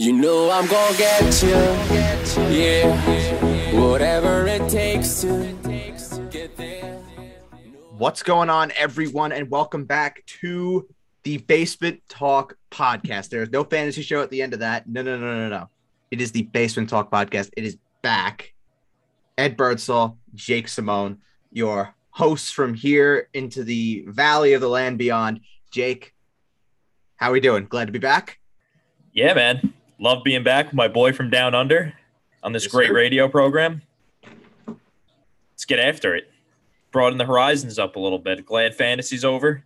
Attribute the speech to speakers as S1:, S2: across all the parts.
S1: You know I'm gonna get you, yeah. Whatever it takes to get there.
S2: What's going on, everyone, and welcome back to the Basement Talk podcast. There's no fantasy show at the end of that. No, no, no, no, no. It is the Basement Talk podcast. It is back. Ed Birdsall, Jake Simone, your hosts from here into the valley of the land beyond. Jake, how are we doing? Glad to be back.
S3: Yeah, man. Love being back with my boy from down under on this
S2: Yes,
S3: great
S2: sir.
S3: radio program. Let's get after it. Broaden the horizons up a little bit. Glad fantasy's over.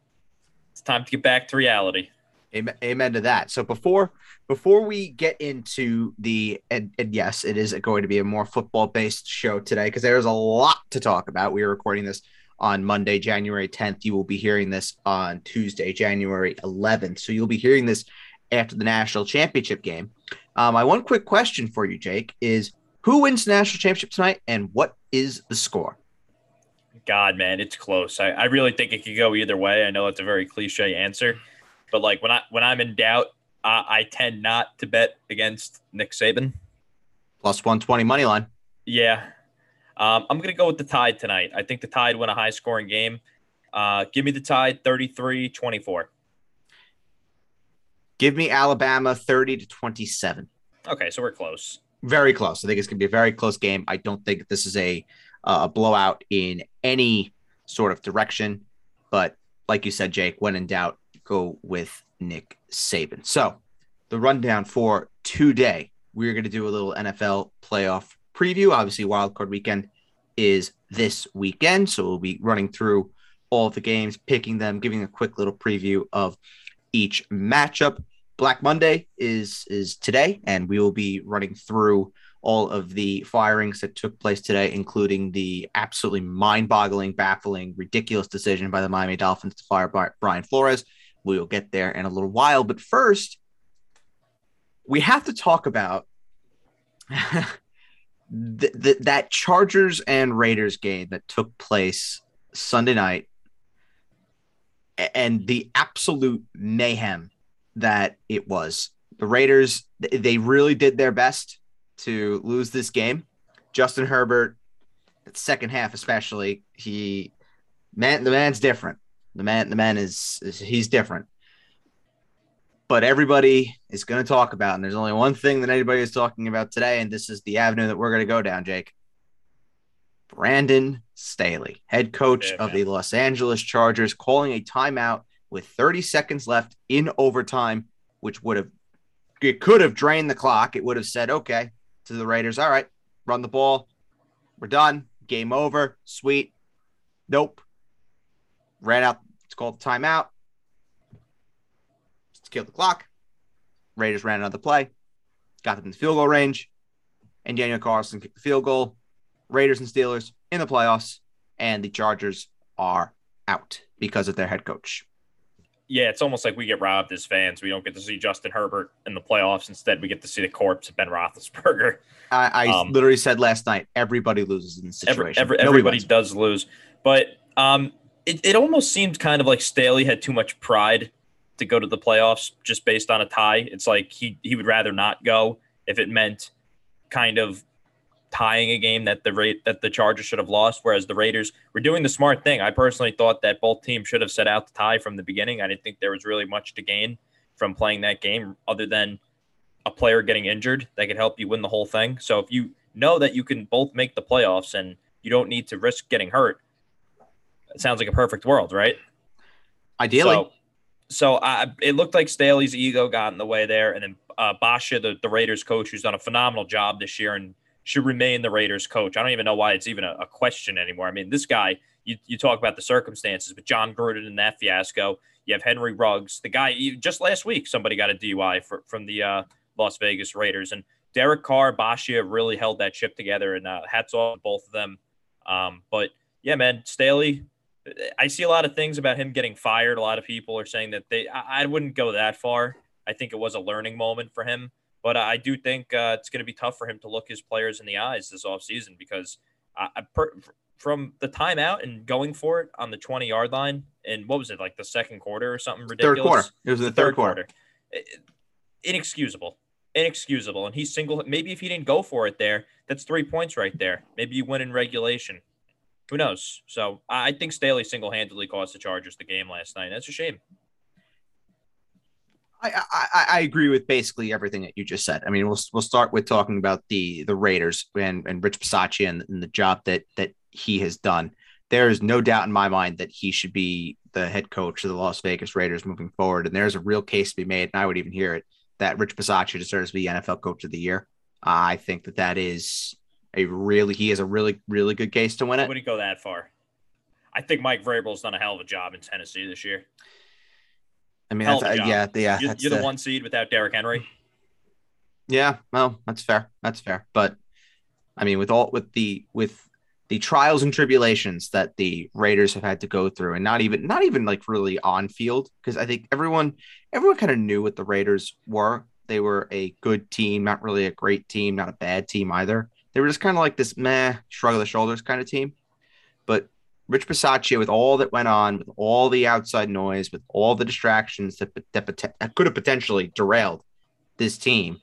S3: It's time to get back to reality.
S2: Amen, amen to that. So before before we get into the and, and yes, it is going to be a more football based show today because there's a lot to talk about. We are recording this on Monday, January 10th. You will be hearing this on Tuesday, January 11th. So you'll be hearing this after the national championship game. Um, my one quick question for you, Jake, is who wins the national championship tonight, and what is the score?
S3: God, man, it's close. I, I really think it could go either way. I know it's a very cliche answer, but like when I when I'm in doubt, uh, I tend not to bet against Nick Saban.
S2: Plus 120 money line.
S3: Yeah. Um, I'm going to go with the Tide tonight. I think the Tide win a high scoring game. Uh, give me the Tide 33 24.
S2: Give me Alabama 30 to 27.
S3: Okay, so we're close.
S2: very close. I think it's going to be a very close game. I don't think this is a uh, blowout in any sort of direction. But like you said, Jake, when in doubt, go with Nick Saban. So the rundown for today, we're going to do a little NFL playoff preview. Obviously, wildcard Weekend is this weekend, so we'll be running through all of the games, picking them, giving a quick little preview of each matchup. Black Monday is is today, and we will be running through all of the firings that took place today, including the absolutely mind-boggling, baffling, ridiculous decision by the Miami Dolphins to fire Brian Flores. We will get there in a little while, but first, we have to talk about th- th- that Chargers and Raiders game that took place Sunday night, and the absolute mayhem that it was. The Raiders, they really did their best to lose this game. Justin Herbert, second half especially, he man, the man's different. The man, the man is, is he's different. But everybody is going to talk about, and there's only one thing that anybody is talking about today, and this is the avenue that we're going to go down, Jake. Brandon Staley, head coach
S3: Yeah,
S2: of the Los Angeles Chargers, calling a timeout with 30 seconds left in overtime, which would have it could have drained the clock. It would have said, okay, to the Raiders, all right, run the ball. We're done. Game over. Sweet. Nope. Ran out. It's called timeout. Let's kill the clock. Raiders ran another play. Got them in the field goal range. And Daniel Carlson kicked the field goal. Raiders and Steelers in the playoffs. And the Chargers are out because of their head coach.
S3: Yeah, it's almost like we get robbed as fans. We don't get to see Justin Herbert in the playoffs. Instead, we get to see the corpse of Ben Roethlisberger.
S2: I, I
S3: Um,
S2: literally said last night, everybody loses in this situation.
S3: every,
S2: Nobody
S3: everybody
S2: wins.
S3: does lose, but um, it, it almost seemed kind of like Staley had too much pride to go to the playoffs just based on a tie. It's like he he would rather not go if it meant kind of tying a game that the rate that the Chargers should have lost. Whereas the Raiders were doing the smart thing. I personally thought that both teams should have set out to tie from the beginning. I didn't think there was really much to gain from playing that game other than a player getting injured that could help you win the whole thing. So if you know that you can both make the playoffs and you don't need to risk getting hurt, it sounds like a perfect world, right?
S2: Ideally,
S3: So, so I, it looked like Staley's ego got in the way there, and then uh, Bisaccia, the, the Raiders coach, who's done a phenomenal job this year and should remain the Raiders coach. I don't even know why it's even a, a question anymore. I mean, this guy, you, you talk about the circumstances, but Jon Gruden in that fiasco. You have Henry Ruggs, the guy. You, just last week, somebody got a DUI for, from the uh, Las Vegas Raiders, and Derek Carr, Bisaccia really held that ship together, and uh, hats off to both of them. Um, but yeah, man, Staley, I see a lot of things about him getting fired. A lot of people are saying that they, I, I wouldn't go that far. I think it was a learning moment for him, but I do think uh, it's going to be tough for him to look his players in the eyes this offseason because I, per, from the timeout and going for it on the 20 yard line, and what was it, like the second quarter or something ridiculous?
S2: third quarter. It was the, third, quarter.
S3: I- inexcusable. inexcusable. And he's single. Maybe if he didn't go for it there, that's three points right there. Maybe you win in regulation. Who knows? So I think Staley single handedly cost the Chargers the game last night. That's a shame.
S2: I, I, I agree with basically everything that you just said. I mean, we'll we'll start with talking about the the Raiders and, and Rich Bisaccia and, and the job that that he has done. There is no doubt in my mind that he should be the head coach of the Las Vegas Raiders moving forward. And there's a real case to be made, and I would even hear it that Rich Bisaccia deserves to be NFL Coach of the Year. I think that that is a really he has a really really good case to win it.
S3: Wouldn't go that far. I think Mike Vrabel's done a hell of a job in Tennessee this year.
S2: I mean, that's, uh, yeah, yeah.
S3: You're, you're the, the, one seed without Derrick Henry.
S2: Yeah, well, that's fair. That's fair. But I mean, with all with the with the trials and tribulations that the Raiders have had to go through, and not even not even like really on field, because I think everyone everyone kind of knew what the Raiders were. They were a good team, not really a great team, not a bad team either. They were just kind of like this meh, shrug of the shoulders kind of team. But Rich Bisaccia, with all that went on, with all the outside noise, with all the distractions that, that, that could have potentially derailed this team,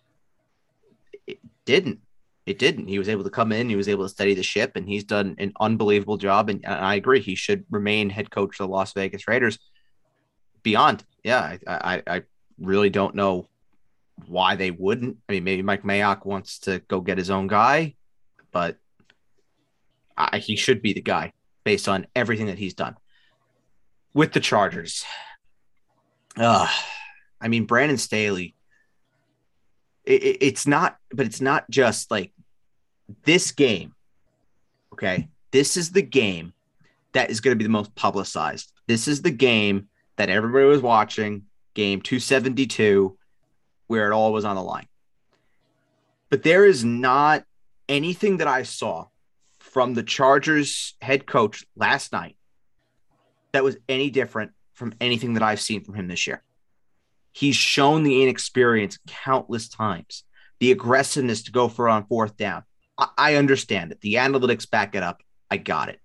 S2: it didn't. It didn't. He was able to come in. He was able to steady the ship, and he's done an unbelievable job. And, and I agree, he should remain head coach of the Las Vegas Raiders. Beyond, yeah, I, I, I really don't know why they wouldn't. I mean, maybe Mike Mayock wants to go get his own guy, but I, he should be the guy based on everything that he's done with the Chargers. Uh, I mean, Brandon Staley. It, it, it's not, but it's not just like this game. Okay, this is the game that is going to be the most publicized. This is the game that everybody was watching. Game two seventy two, where it all was on the line. But there is not anything that I saw from the Chargers head coach last night that was any different from anything that I've seen from him this year. He's shown the inexperience countless times, the aggressiveness to go for on fourth down. I, I understand it. The analytics back it up. I got it.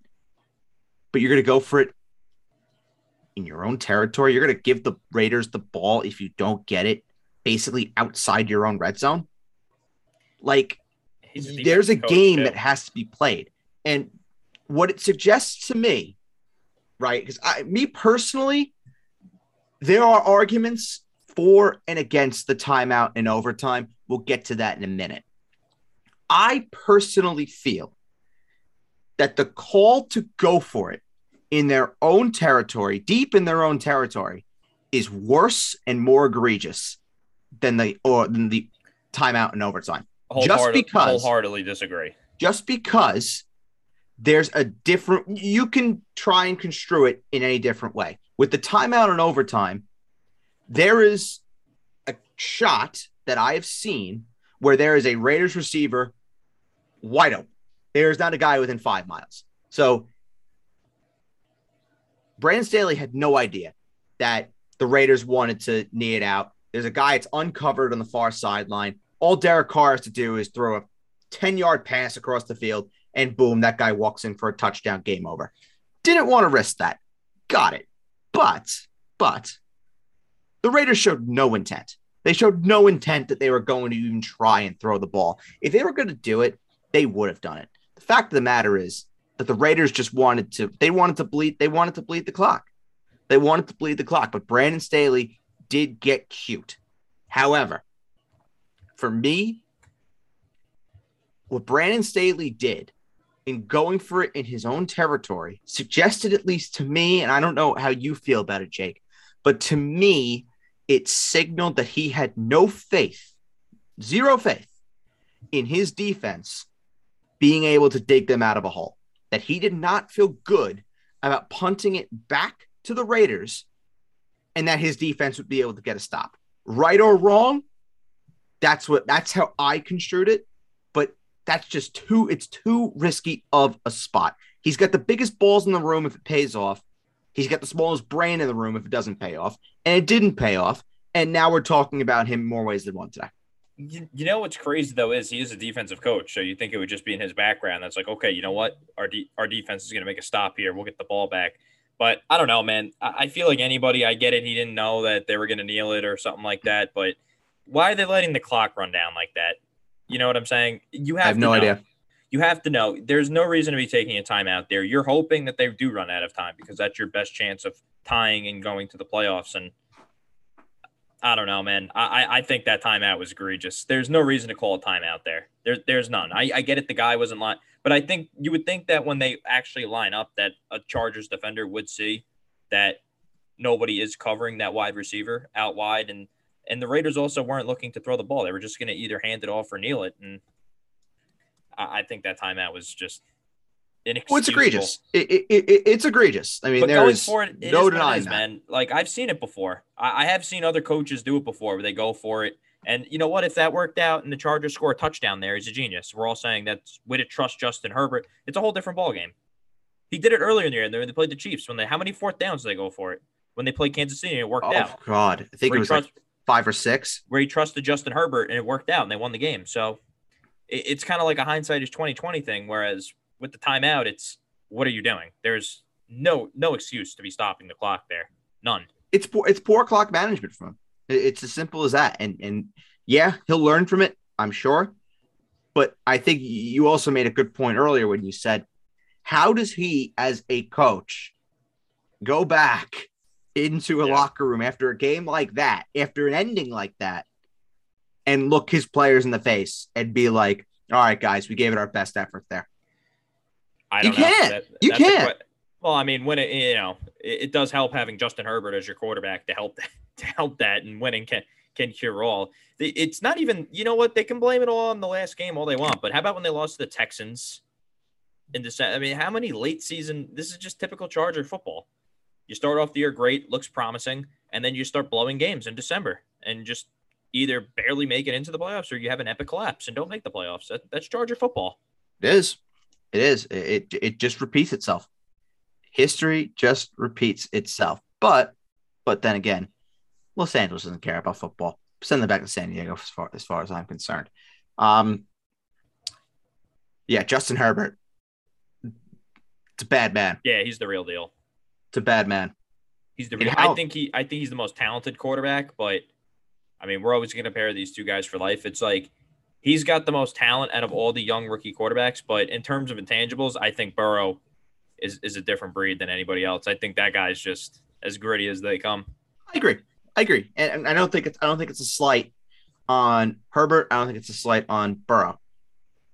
S2: But you're going to go for it in your own territory. You're going to give the Raiders the ball if you don't get it, basically outside your own red zone. Like, there's a game that has to be played. And what it suggests to me, right? Because I, me personally, there are arguments for and against the timeout and overtime. We'll get to that in a minute. I personally feel that the call to go for it in their own territory, deep in their own territory, is worse and more egregious than the or than the timeout and overtime. Just because
S3: wholeheartedly disagree.
S2: Just because there's a different you can try and construe it in any different way. With the timeout and overtime there is a shot that i have seen where there is a raiders receiver wide open. There's not a guy within five miles. So brandon staley had no idea that the raiders wanted to knee it out. There's a guy it's uncovered on the far sideline. All derek carr has to do is throw a 10 yard pass across the field and boom, that guy walks in for a touchdown, game over. Didn't want to risk that. Got it. But, but the Raiders showed no intent. They showed no intent that they were going to even try and throw the ball. If they were going to do it, they would have done it. The fact of the matter is that the Raiders just wanted to, they wanted to bleed, they wanted to bleed the clock. They wanted to bleed the clock, but Brandon Staley did get cute. However, for me, what Brandon Staley did in going for it in his own territory suggested, at least to me, and I don't know how you feel about it, Jake, but to me, it signaled that he had no faith, zero faith in his defense being able to dig them out of a hole. That he did not feel good about punting it back to the Raiders and that his defense would be able to get a stop. Right or wrong, that's what that's how I construed it that's just too it's too risky of a spot. He's got the biggest balls in the room if it pays off. He's got the smallest brain in the room if it doesn't pay off. And it didn't pay off. And now we're talking about him more ways than one today.
S3: You, you know what's crazy though is he is a defensive coach, so you think it would just be in his background. That's like, okay, you know what, our de- our defense is going to make a stop here. We'll get the ball back. But I don't know, man. I, I feel like anybody. I get it. He didn't know that they were going to kneel it or something like that. But why are they letting the clock run down like that? You know what I'm saying? You have,
S2: I have
S3: to
S2: no
S3: know.
S2: idea.
S3: You have to know. There's no reason to be taking a timeout there. You're hoping that they do run out of time because that's your best chance of tying and going to the playoffs. And I don't know, man. I I- I think that timeout was egregious. There's no reason to call a timeout there. There there's none. I, I get it. The guy wasn't line, but I think you would think that when they actually line up, that a Chargers defender would see that nobody is covering that wide receiver out wide, and and the Raiders also weren't looking to throw the ball. They were just going to either hand it off or kneel it, and I, I think that timeout was just.
S2: Well, it's egregious. It, it, it, it's egregious. I mean,
S3: But going
S2: there's
S3: for it, it
S2: no
S3: is
S2: denying
S3: is,
S2: that.
S3: man. Like I've seen it before. I, I have seen other coaches do it before, where they go for it. And you know what? If that worked out and the Chargers score a touchdown there, he's a genius. We're all saying that's way to trust Justin Herbert. It's a whole different ballgame. He did it earlier in the year. They they played the Chiefs. When they how many fourth downs did they go for it? When they played Kansas City, and it worked out?
S2: Oh
S3: out.
S2: God, I think it was like
S3: trust-
S2: five or six.
S3: where he trusted Justin Herbert and it worked out and they won the game. So it, it's kind of like a hindsight is 2020 thing. Whereas with the timeout, it's what are you doing? There's no no excuse to be stopping the clock there. None.
S2: It's poor. It's poor clock management from him. It- It's as simple as that. And and yeah, he'll learn from it. I'm sure. But I think you also made a good point earlier when you said, how does he, as a coach, go back into a
S3: Yeah.
S2: locker room after a game like that, after an ending like that, and look his players in the face and be like, "All right, guys, we gave it our best effort there."
S3: I
S2: You
S3: don't know.
S2: can't. You can't.
S3: que- well, I mean, when it you know, it, it does help having Justin Herbert as your quarterback to help that, to help that, and winning can can cure all. It's not even you know what they can blame it all on the last game all they want, but how about when they lost to the Texans in December? I mean, how many late season? This is just typical Charger football. You start off the year great, looks promising, and then you start blowing games in December and just either barely make it into the playoffs or you have an epic collapse and don't make the playoffs. That, that's Charger football.
S2: It is. It is. It, it it just repeats itself. History just repeats itself. But but then again, Los Angeles doesn't care about football. Send them back to San Diego as far as far as I'm concerned. Um yeah, Justin Herbert. It's a bad man.
S3: Yeah, he's the real deal.
S2: A bad man.
S3: He's the
S2: how-
S3: I think he. I think he's the most talented quarterback. But I mean, we're always going to pair these two guys for life. It's like he's got the most talent out of all the young rookie quarterbacks. But in terms of intangibles, I think Burrow is is a different breed than anybody else. I think that guy's just as gritty as they come.
S2: I agree. I agree. And, and I don't think it's I don't think it's a slight on Herbert. I don't think it's a slight on Burrow.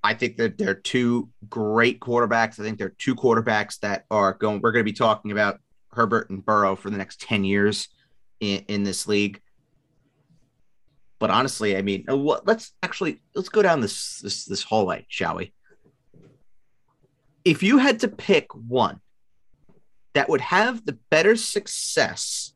S2: I think that they're two great quarterbacks. I think they're two quarterbacks that are going. We're going to be talking about Herbert and Burrow for the next ten years in, in this league. But honestly, I mean, uh, what- let's actually let's go down this this this hallway, shall we? If you had to pick one that would have the better success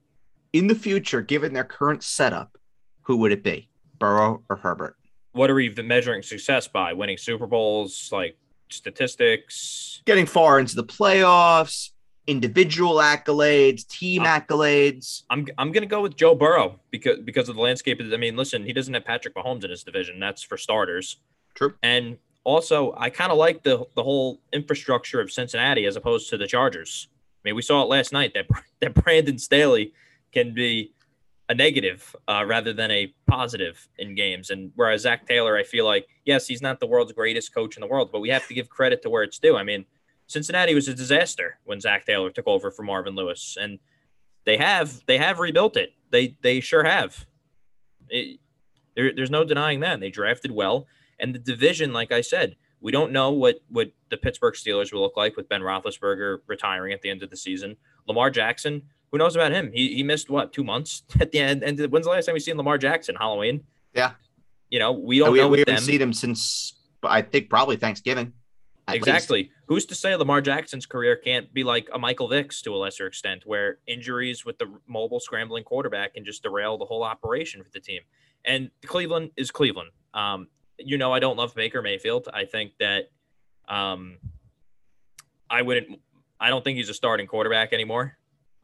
S2: in the future, given their current setup, who would it be? Burrow or Herbert?
S3: What are we measuring success by? Winning Super Bowls, like statistics.
S2: Getting far into the playoffs, individual accolades, team
S3: Uh,
S2: accolades.
S3: I'm I'm gonna go with Joe Burrow because because of the landscape. I mean, listen, he doesn't have Patrick Mahomes in his division. That's for starters.
S2: True.
S3: And also, I kind of like the the whole infrastructure of Cincinnati as opposed to the Chargers. I mean, we saw it last night that that Brandon Staley can be a negative uh, rather than a positive in games. And whereas Zac Taylor, I feel like yes, he's not the world's greatest coach in the world, but we have to give credit to where it's due. I mean, Cincinnati was a disaster when Zac Taylor took over for Marvin Lewis, and they have they have rebuilt it. They they sure have. It, there, there's no denying that. They drafted well, and the division, like I said, we don't know what what the Pittsburgh Steelers will look like with Ben Roethlisberger retiring at the end of the season. Lamar Jackson, who knows about him? He he missed what two months at the end. And when's the last time we seen Lamar Jackson? Halloween.
S2: Yeah.
S3: You know we don't
S2: we
S3: know
S2: we haven't
S3: them.
S2: seen him since I think probably Thanksgiving. At least.
S3: Exactly. Who's to say Lamar Jackson's career can't be like a Michael Vick's to a lesser extent, where injuries with the mobile scrambling quarterback can just derail the whole operation for the team? And Cleveland is Cleveland. Um, you know, I don't love Baker Mayfield. I think that um, I wouldn't. I don't think he's a starting quarterback anymore.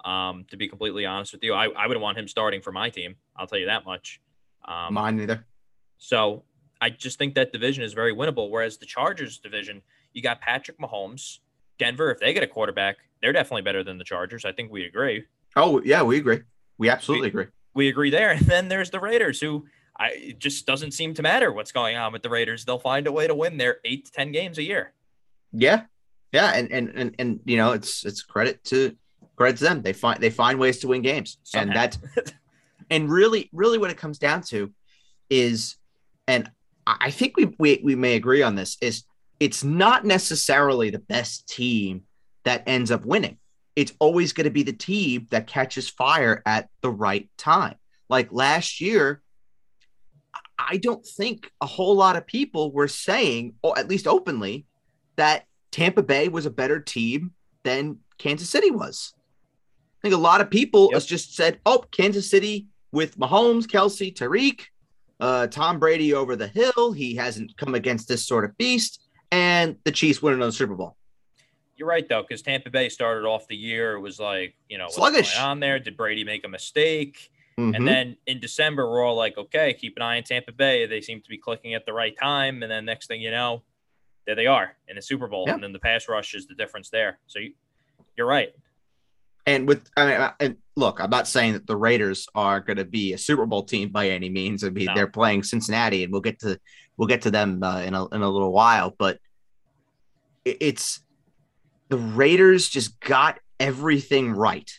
S3: Um, to be completely honest with you, I, I wouldn't want him starting for my team. I'll tell you that much. Um,
S2: Mine neither.
S3: so I just think that division is very winnable. Whereas the Chargers division, you got Patrick Mahomes, Denver. If they get a quarterback, they're definitely better than the Chargers. I think we agree.
S2: Oh yeah, we agree. We absolutely agree.
S3: We agree there. And then there's the Raiders, who I it just doesn't seem to matter what's going on with the Raiders. They'll find a way to win their eight to ten games a year.
S2: Yeah, yeah, and and and and you know, it's it's credit to credit to them. They find they find ways to win games,
S3: Somehow.
S2: and that's and really, really, what it comes down to is, and I I think we we we may agree on this is it's not necessarily the best team that ends up winning. It's always going to be the team that catches fire at the right time. Like last year, I don't think a whole lot of people were saying, or at least openly, that Tampa Bay was a better team than Kansas City was. I think a lot of people
S3: Yep.
S2: just said, "Oh, Kansas City with Mahomes, Kelce, Tyreek, uh, Tom Brady over the hill. He hasn't come against this sort of beast." And the Chiefs win another Super Bowl.
S3: You're right though, because Tampa Bay started off the year. It was like, you know, what's
S2: Sluggish.
S3: going on there? Did Brady make a mistake?
S2: Mhm.
S3: And then in December, we're all like, okay, keep an eye on Tampa Bay. They seem to be clicking at the right time. And then next thing you know, there they are in the Super Bowl.
S2: Yeah.
S3: And then the pass rush is the difference there. So you, you're right.
S2: And with I mean, and look, I'm not saying that the Raiders are going to be a Super Bowl team by any means. I mean,
S3: No.
S2: they're playing Cincinnati, and we'll get to we'll get to them uh, in a in a little while. But it's the Raiders just got everything right,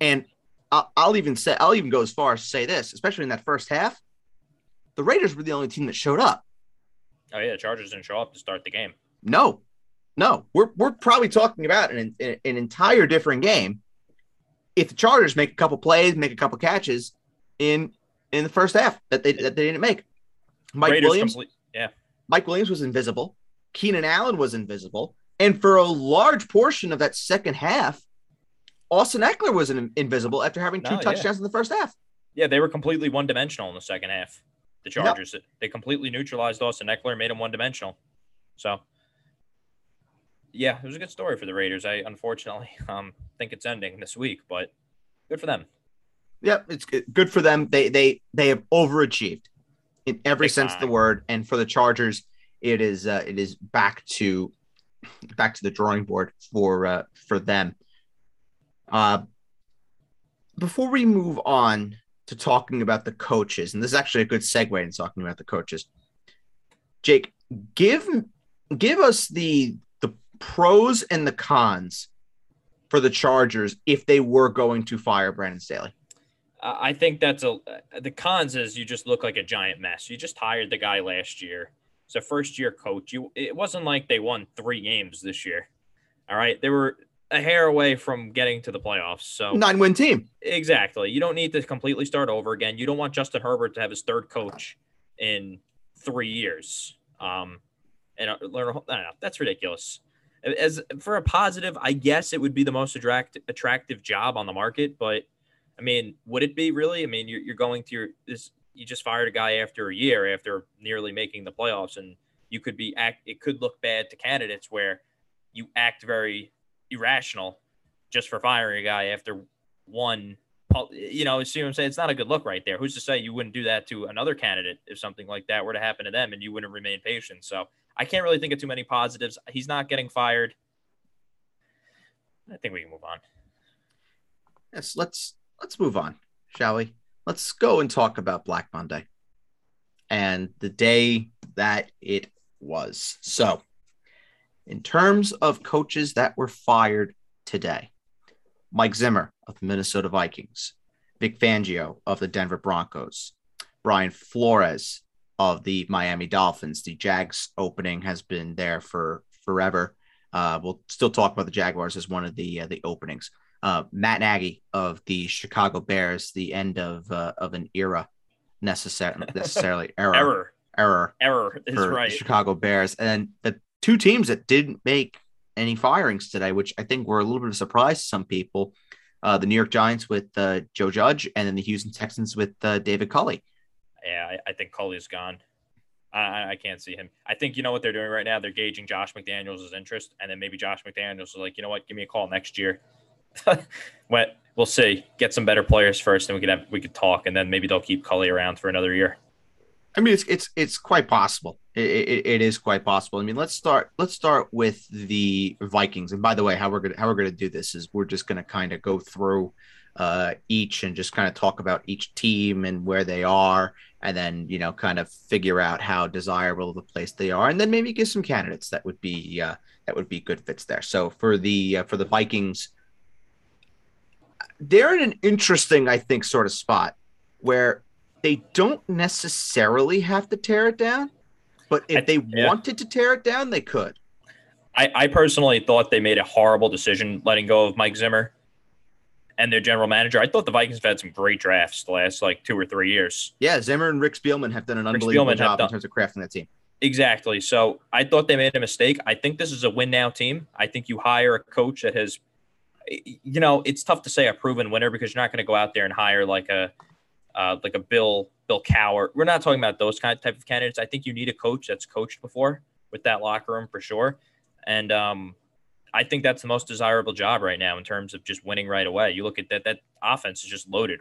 S2: and I'll, I'll even say I'll even go as far as to say this, especially in that first half, the Raiders were the only team that showed up.
S3: Oh yeah, the Chargers didn't show up to start the game.
S2: No, no, we're we're probably talking about an an entire different game. If the Chargers make a couple plays, make a couple catches in in the first half that they that they didn't make, Mike
S3: Raiders
S2: Williams,
S3: complete. Yeah,
S2: Mike Williams was invisible. Keenan Allen was invisible, and for a large portion of that second half, Austin Ekeler was in, invisible after having two
S3: No, yeah.
S2: touchdowns in the first half.
S3: yeah, they were completely one dimensional in the second half. The. Chargers, they completely neutralized Austin Ekeler, made him one dimensional. So, yeah, it was a good story for the Raiders. I unfortunately um, think it's ending this week, but good for them.
S2: Yep, it's good- good for them. They they they have overachieved in every
S3: Big
S2: sense of the word. And for the Chargers, it is uh, it is back to back to the drawing board for uh, for them. Uh, before we move on to talking about the coaches, and this is actually a good segue in talking about the coaches. Jake, give give us the pros and the cons for the Chargers if they were going to fire Brandon Staley.
S3: Uh, I think that's a the cons is you just look like a giant mess. You just hired the guy last year. It's a first year coach. You it wasn't like they won three games this year. All right, they were a hair away from getting to the playoffs. So
S2: Nine win team.
S3: exactly, you don't need to completely start over again. You don't want Justin Herbert to have his third coach in three years. Um, and uh, learn. I don't know. That's ridiculous. As for a positive, I guess it would be the most attract, attractive job on the market, but I mean, would it be really? I mean, you're, you're going to your this. You just fired a guy after a year after nearly making the playoffs, and you could be act. It could look bad to candidates where you act very irrational just for firing a guy after one. You know, see what I'm saying? It's not a good look right there. Who's to say you wouldn't do that to another candidate if something like that were to happen to them and you wouldn't remain patient? So I can't really think of too many positives. He's not getting fired. I think we can move on.
S2: Yes, let's let's move on, shall we? Let's go and talk about Black Monday and the day that it was. So, in terms of coaches that were fired today, Mike Zimmer of the Minnesota Vikings, Vic Fangio of the Denver Broncos, Brian Flores of the Miami Dolphins. The Jags opening has been there for forever. Uh, we'll still talk about the Jaguars as one of the uh, the openings uh, Matt Nagy of the Chicago Bears, the end of uh, of an era, necessar- necessarily error
S3: Error.
S2: error
S3: Error is
S2: for
S3: right.
S2: the Chicago Bears, and the two teams that didn't make any firings today, which I think were a little bit of a surprise to some people. Uh, the New York Giants with uh, Joe Judge, and then the Houston Texans with uh, David Culley.
S3: Yeah, I, I think Culley's gone. I- I, can't see him. I think you know what they're doing right now. They're gauging Josh McDaniels' interest, and then maybe Josh McDaniels is like, you know what, give me a call next year. well, we'll see. Get some better players first, and we could have we could talk, and then maybe they'll keep Culley around for another year.
S2: I mean, it's it's it's quite possible. It, it, it is quite possible. I mean, let's start let's start with the Vikings. And by the way, how we're gonna how we're gonna do this is we're just gonna kind of go through uh, each and just kind of talk about each team and where they are and then you know kind of figure out how desirable the place they are, and then maybe give some candidates that would be uh, that would be good fits there. So for the uh, for the Vikings, they're in an interesting, I think, sort of spot where they don't necessarily have to tear it down, but if they yeah. wanted to tear it down, they could.
S3: I, I personally thought they made a horrible decision letting go of Mike Zimmer and their general manager. I thought the Vikings have had some great drafts the last like two or three years.
S2: Yeah, Zimmer and Rick Spielman have done an Rick unbelievable Spielman job done, in terms of crafting that team.
S3: Exactly. So I thought they made a mistake. I think this is a win now team. I think you hire a coach that has, you know, it's tough to say a proven winner because you're not going to go out there and hire like a, uh, like a Bill Bill Cowher. We're not talking about those kind of type of candidates. I think you need a coach that's coached before with that locker room for sure. And um, I think that's the most desirable job right now in terms of just winning right away. You look at that, that offense is just loaded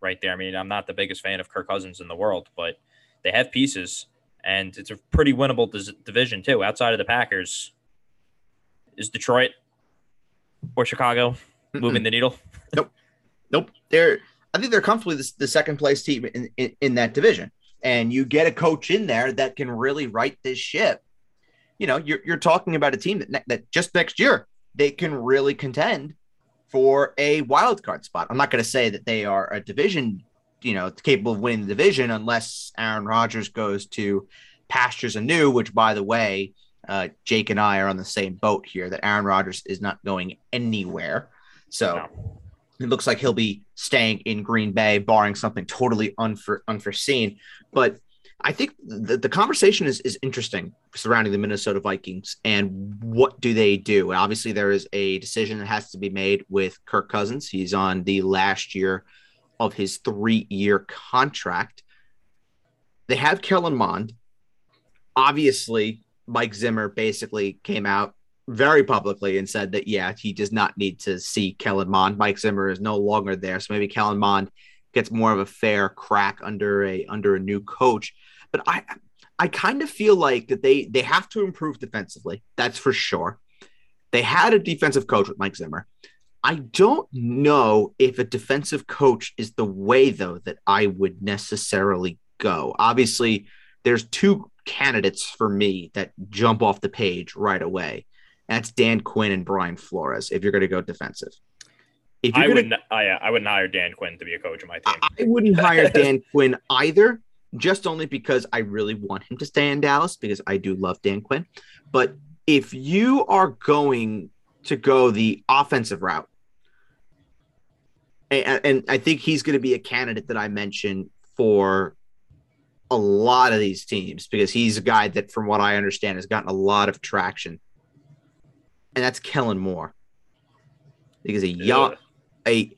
S3: right there. I mean, I'm not the biggest fan of Kirk Cousins in the world, but they have pieces and it's a pretty winnable division too. Outside of the Packers, is Detroit or Chicago moving the needle?
S2: Nope, nope. They're I think they're comfortably the, the second place team in, in, in that division, and you get a coach in there that can really right this ship you know, you're, you're talking about a team that, ne- that just next year they can really contend for a wild card spot. I'm not going to say that they are a division, you know, capable of winning the division unless Aaron Rodgers goes to pastures anew, which, by the way, uh, Jake and I are on the same boat here that Aaron Rodgers is not going anywhere. So no. it looks like he'll be staying in Green Bay, barring something totally unfor- unforeseen. But I think the, the conversation is, is interesting surrounding the Minnesota Vikings and what do they do? Obviously, there is a decision that has to be made with Kirk Cousins. He's on the last year of his three year contract. They have Kellen Mond. Obviously, Mike Zimmer basically came out very publicly and said that, yeah, he does not need to see Kellen Mond. Mike Zimmer is no longer there. So maybe Kellen Mond gets more of a fair crack under a under a new coach. But I I kind of feel like that they they have to improve defensively. That's for sure. They had a defensive coach with Mike Zimmer. I don't know if a defensive coach is the way though that I would necessarily go. Obviously, there's two candidates for me that jump off the page right away. That's Dan Quinn and Brian Flores. If you're going to go defensive,
S3: if you're I gonna, wouldn't, I, I wouldn't hire Dan Quinn to be a coach of my team.
S2: I, I wouldn't hire Dan Quinn either just only because I really want him to stay in Dallas because I do love Dan Quinn. But if you are going to go the offensive route, and, and I think he's going to be a candidate that I mentioned for a lot of these teams because he's a guy that, from what I understand, has gotten a lot of traction, and that's Kellen Moore. Because a young, a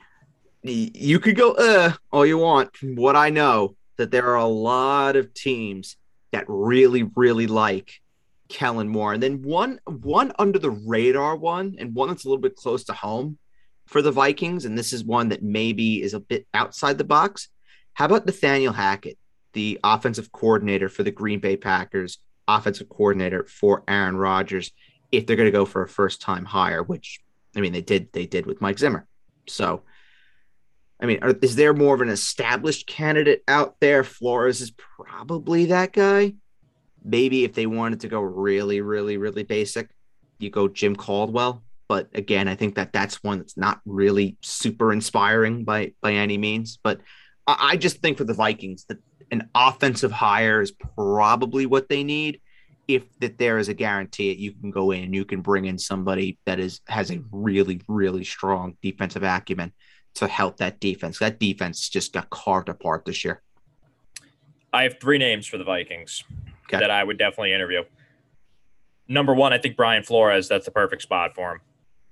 S2: you could go uh all you want. From what I know, that there are a lot of teams that really, really like Kellen Moore. And then one one under the radar one and one that's a little bit close to home for the Vikings. And this is one that maybe is a bit outside the box. How about Nathaniel Hackett, the offensive coordinator for the Green Bay Packers, offensive coordinator for Aaron Rodgers, if they're going to go for a first time hire, which I mean they did they did with Mike Zimmer. So I mean, are, is there more of an established candidate out there? Flores is probably that guy. Maybe if they wanted to go really, really, really basic, you go Jim Caldwell. But again, I think that that's one that's not really super inspiring by by any means. But I, I just think for the Vikings that an offensive hire is probably what they need. If that there is a guarantee that you can go in and you can bring in somebody that is has a really, really strong defensive acumen to help that defense. That defense just got carved apart this year.
S3: I have three names for the Vikings okay. that I would definitely interview. Number one, I think Brian Flores. That's the perfect spot for him.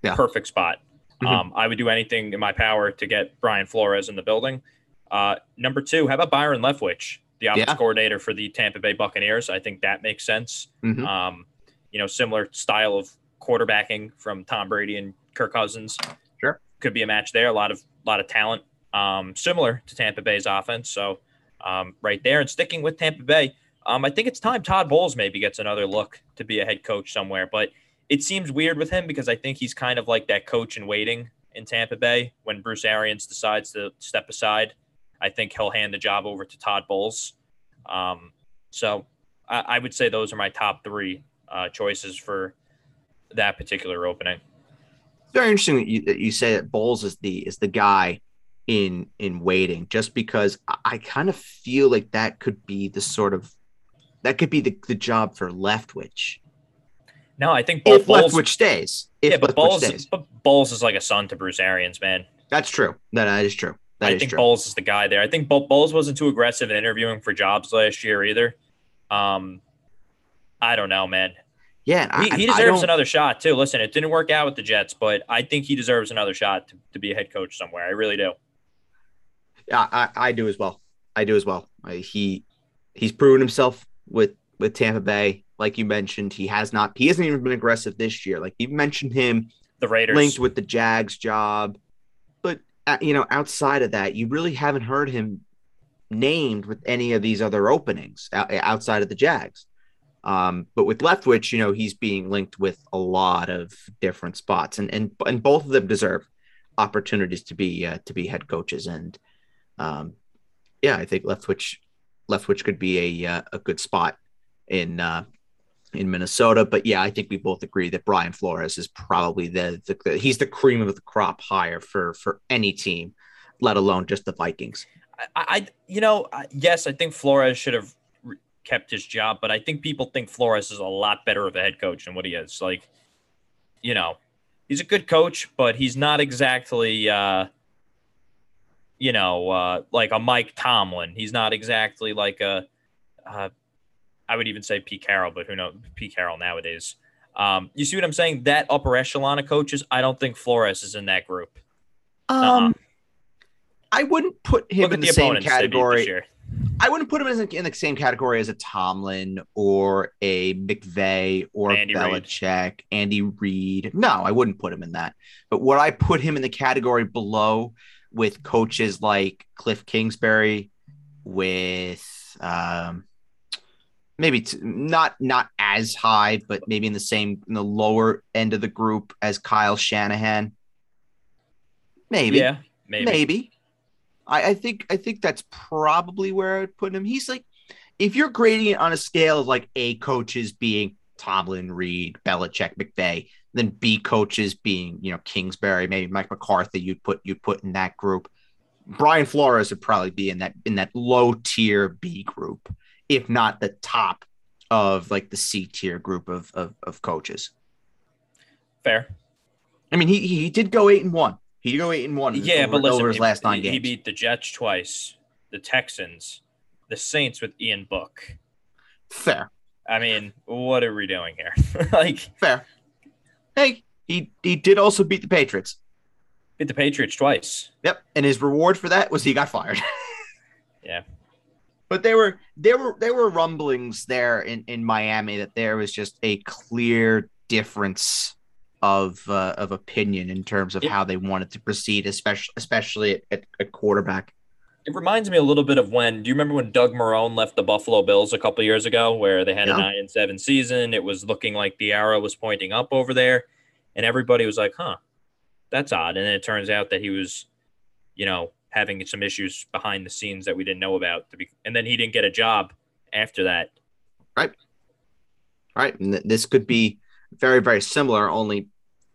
S3: Yeah. Perfect spot. Mm-hmm. Um, I would do anything in my power to get Brian Flores in the building. Uh, number two, how about Byron Leftwich, the offense yeah. coordinator for the Tampa Bay Buccaneers? I think that makes sense. Mm-hmm. Um, you know, similar style of quarterbacking from Tom Brady and Kirk Cousins.
S2: Sure,
S3: could be a match there. A lot of lot of talent, um, similar to Tampa Bay's offense. So um, right there, and sticking with Tampa Bay, um, I think it's time Todd Bowles maybe gets another look to be a head coach somewhere. But it seems weird with him because I think he's kind of like that coach in waiting in Tampa Bay when Bruce Arians decides to step aside. I think he'll hand the job over to Todd Bowles. Um, so I, I would say those are my top three uh, choices for that particular opening.
S2: Very interesting that you, that you say that Bowles is the is the guy in in waiting, just because I, I kind of feel like that could be the sort of that could be the, the job for Leftwich.
S3: No, I think
S2: If
S3: Bowles,
S2: Leftwich stays. If
S3: yeah, but Bowles,
S2: stays.
S3: but Bowles is like a son to Bruce Arians, man.
S2: That's true. That, that is true. That
S3: I
S2: is
S3: think
S2: true.
S3: Bowles is the guy there. I think Bo- Bowles wasn't too aggressive in interviewing for jobs last year either. Um, I don't know, man.
S2: Yeah,
S3: He,
S2: I,
S3: he deserves another shot too. Listen, it didn't work out with the Jets, but I think he deserves another shot to, to be a head coach somewhere. I really do.
S2: Yeah, I, I do as well. I do as well. I, he he's proven himself with with Tampa Bay. Like you mentioned, he has not. He hasn't even been aggressive this year. Like you mentioned him
S3: The Raiders.
S2: linked with the Jags job, but uh, you know, outside of that, you really haven't heard him named with any of these other openings outside of the Jags. Um, but with Leftwich, you know, he's being linked with a lot of different spots, and and and both of them deserve opportunities to be uh, to be head coaches. And um, yeah, I think Leftwich Leftwich could be a uh, a good spot in uh, in Minnesota. But yeah, I think we both agree that Brian Flores is probably the, the, the he's the cream of the crop hire for for any team, let alone just the Vikings.
S3: I, I you know, yes, I think Flores should have kept his job, but I think people think Flores is a lot better of a head coach than what he is. Like, you know, he's a good coach, but he's not exactly, uh, you know, uh, like a Mike Tomlin. He's not exactly like a, uh, I would even say Pete Carroll, but who knows Pete Carroll nowadays. Um, you see what I'm saying? That upper echelon of coaches, I don't think Flores is in that group.
S2: Um,
S3: Uh-uh.
S2: I wouldn't put him
S3: Look
S2: in the,
S3: the,
S2: same category. I wouldn't put him in, in the same category as a Tomlin or a McVay or
S3: Andy.
S2: Belichick, Andy Reid. No, I wouldn't put him in that. But would I put him in the category below with coaches like Cliff Kingsbury, with um, maybe t- not not as high, but maybe in the same in the lower end of the group as Kyle Shanahan? Maybe
S3: Yeah, maybe.
S2: maybe. I, I think I think that's probably where I'd put him. He's like, if you're grading it on a scale of like A coaches being Tomlin, Reid, Belichick, McVay, then B coaches being you know Kingsbury, maybe Mike McCarthy, you'd put you put in that group. Brian Flores would probably be in that in that low tier B group, if not the top of like the C tier group of, of of coaches.
S3: Fair.
S2: I mean, he he did go eight and one. He did go eight and one.
S3: Yeah,
S2: over,
S3: but listen,
S2: over his
S3: he-
S2: last nine
S3: he, he beat the Jets twice, the Texans, the Saints with Ian Book.
S2: Fair.
S3: I mean, what are we doing here? like,
S2: Fair. Hey, he he did also beat the Patriots.
S3: beat the Patriots twice.
S2: Yep, and his reward for that was he got fired.
S3: Yeah.
S2: But there were there were there were rumblings there in in Miami that there was just a clear difference of uh, of opinion in terms of
S3: Yeah.
S2: how they wanted to proceed, especially especially at, at, quarterback.
S3: It reminds me a little bit of when. Do you remember when Doug Marrone left the Buffalo Bills a couple years ago, where they had
S2: Yeah.
S3: a nine and seven season? It was looking like the arrow was pointing up over there, and everybody was like, "Huh, that's odd." And then it turns out that he was, you know, having some issues behind the scenes that we didn't know about. To be, and then he didn't get a job after that.
S2: Right. Right, and th- this could be very very similar. Only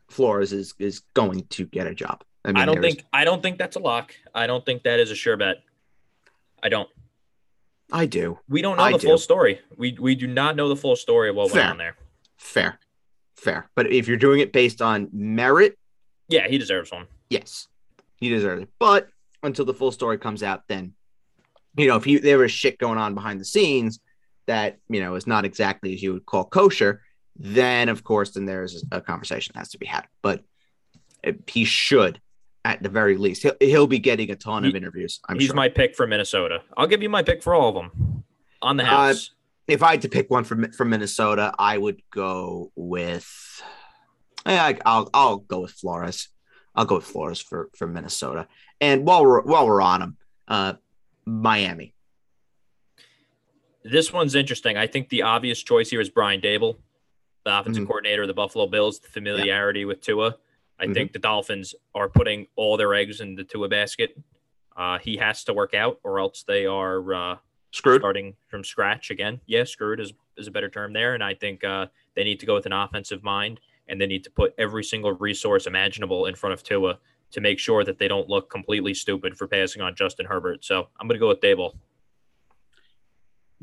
S2: Flores is is going to get a job. I, mean,
S3: I don't think I don't think that's a lock. I don't think that is a sure bet. I don't.
S2: I do.
S3: We don't know
S2: I
S3: the
S2: do.
S3: full story. We we do not know the full story of what
S2: Fair.
S3: went on there.
S2: Fair, fair. But if you're doing it based on merit,
S3: Yeah, he deserves one.
S2: yes, he deserves it. But until the full story comes out, then you know if he, there was shit going on behind the scenes that you know is not exactly as you would call kosher, then of course then there's a conversation that has to be had. But uh, he should, at the very least, he'll, he'll be getting a ton of interviews. I'm
S3: He's
S2: sure.
S3: my pick for Minnesota. I'll give you my pick for all of them on the
S2: Uh,
S3: house.
S2: if I had to pick one from from Minnesota, I would go with. Yeah, I, I'll I'll go with Flores. I'll go with Flores for for Minnesota. And while we're while we're on them, uh, Miami.
S3: this one's interesting. I think the obvious choice here is Brian Daboll, the offensive
S2: Mhm.
S3: coordinator of the Buffalo Bills. The familiarity with Tua. I
S2: Mhm.
S3: think the Dolphins are putting all their eggs in the Tua basket. Uh, he has to work out, or else they are uh,
S2: Screwed.
S3: starting from scratch again. Yeah, screwed is, is a better term there. And I think uh, they need to go with an offensive mind and they need to put every single resource imaginable in front of Tua to make sure that they don't look completely stupid for passing on Justin Herbert. So I'm going to go with Daboll.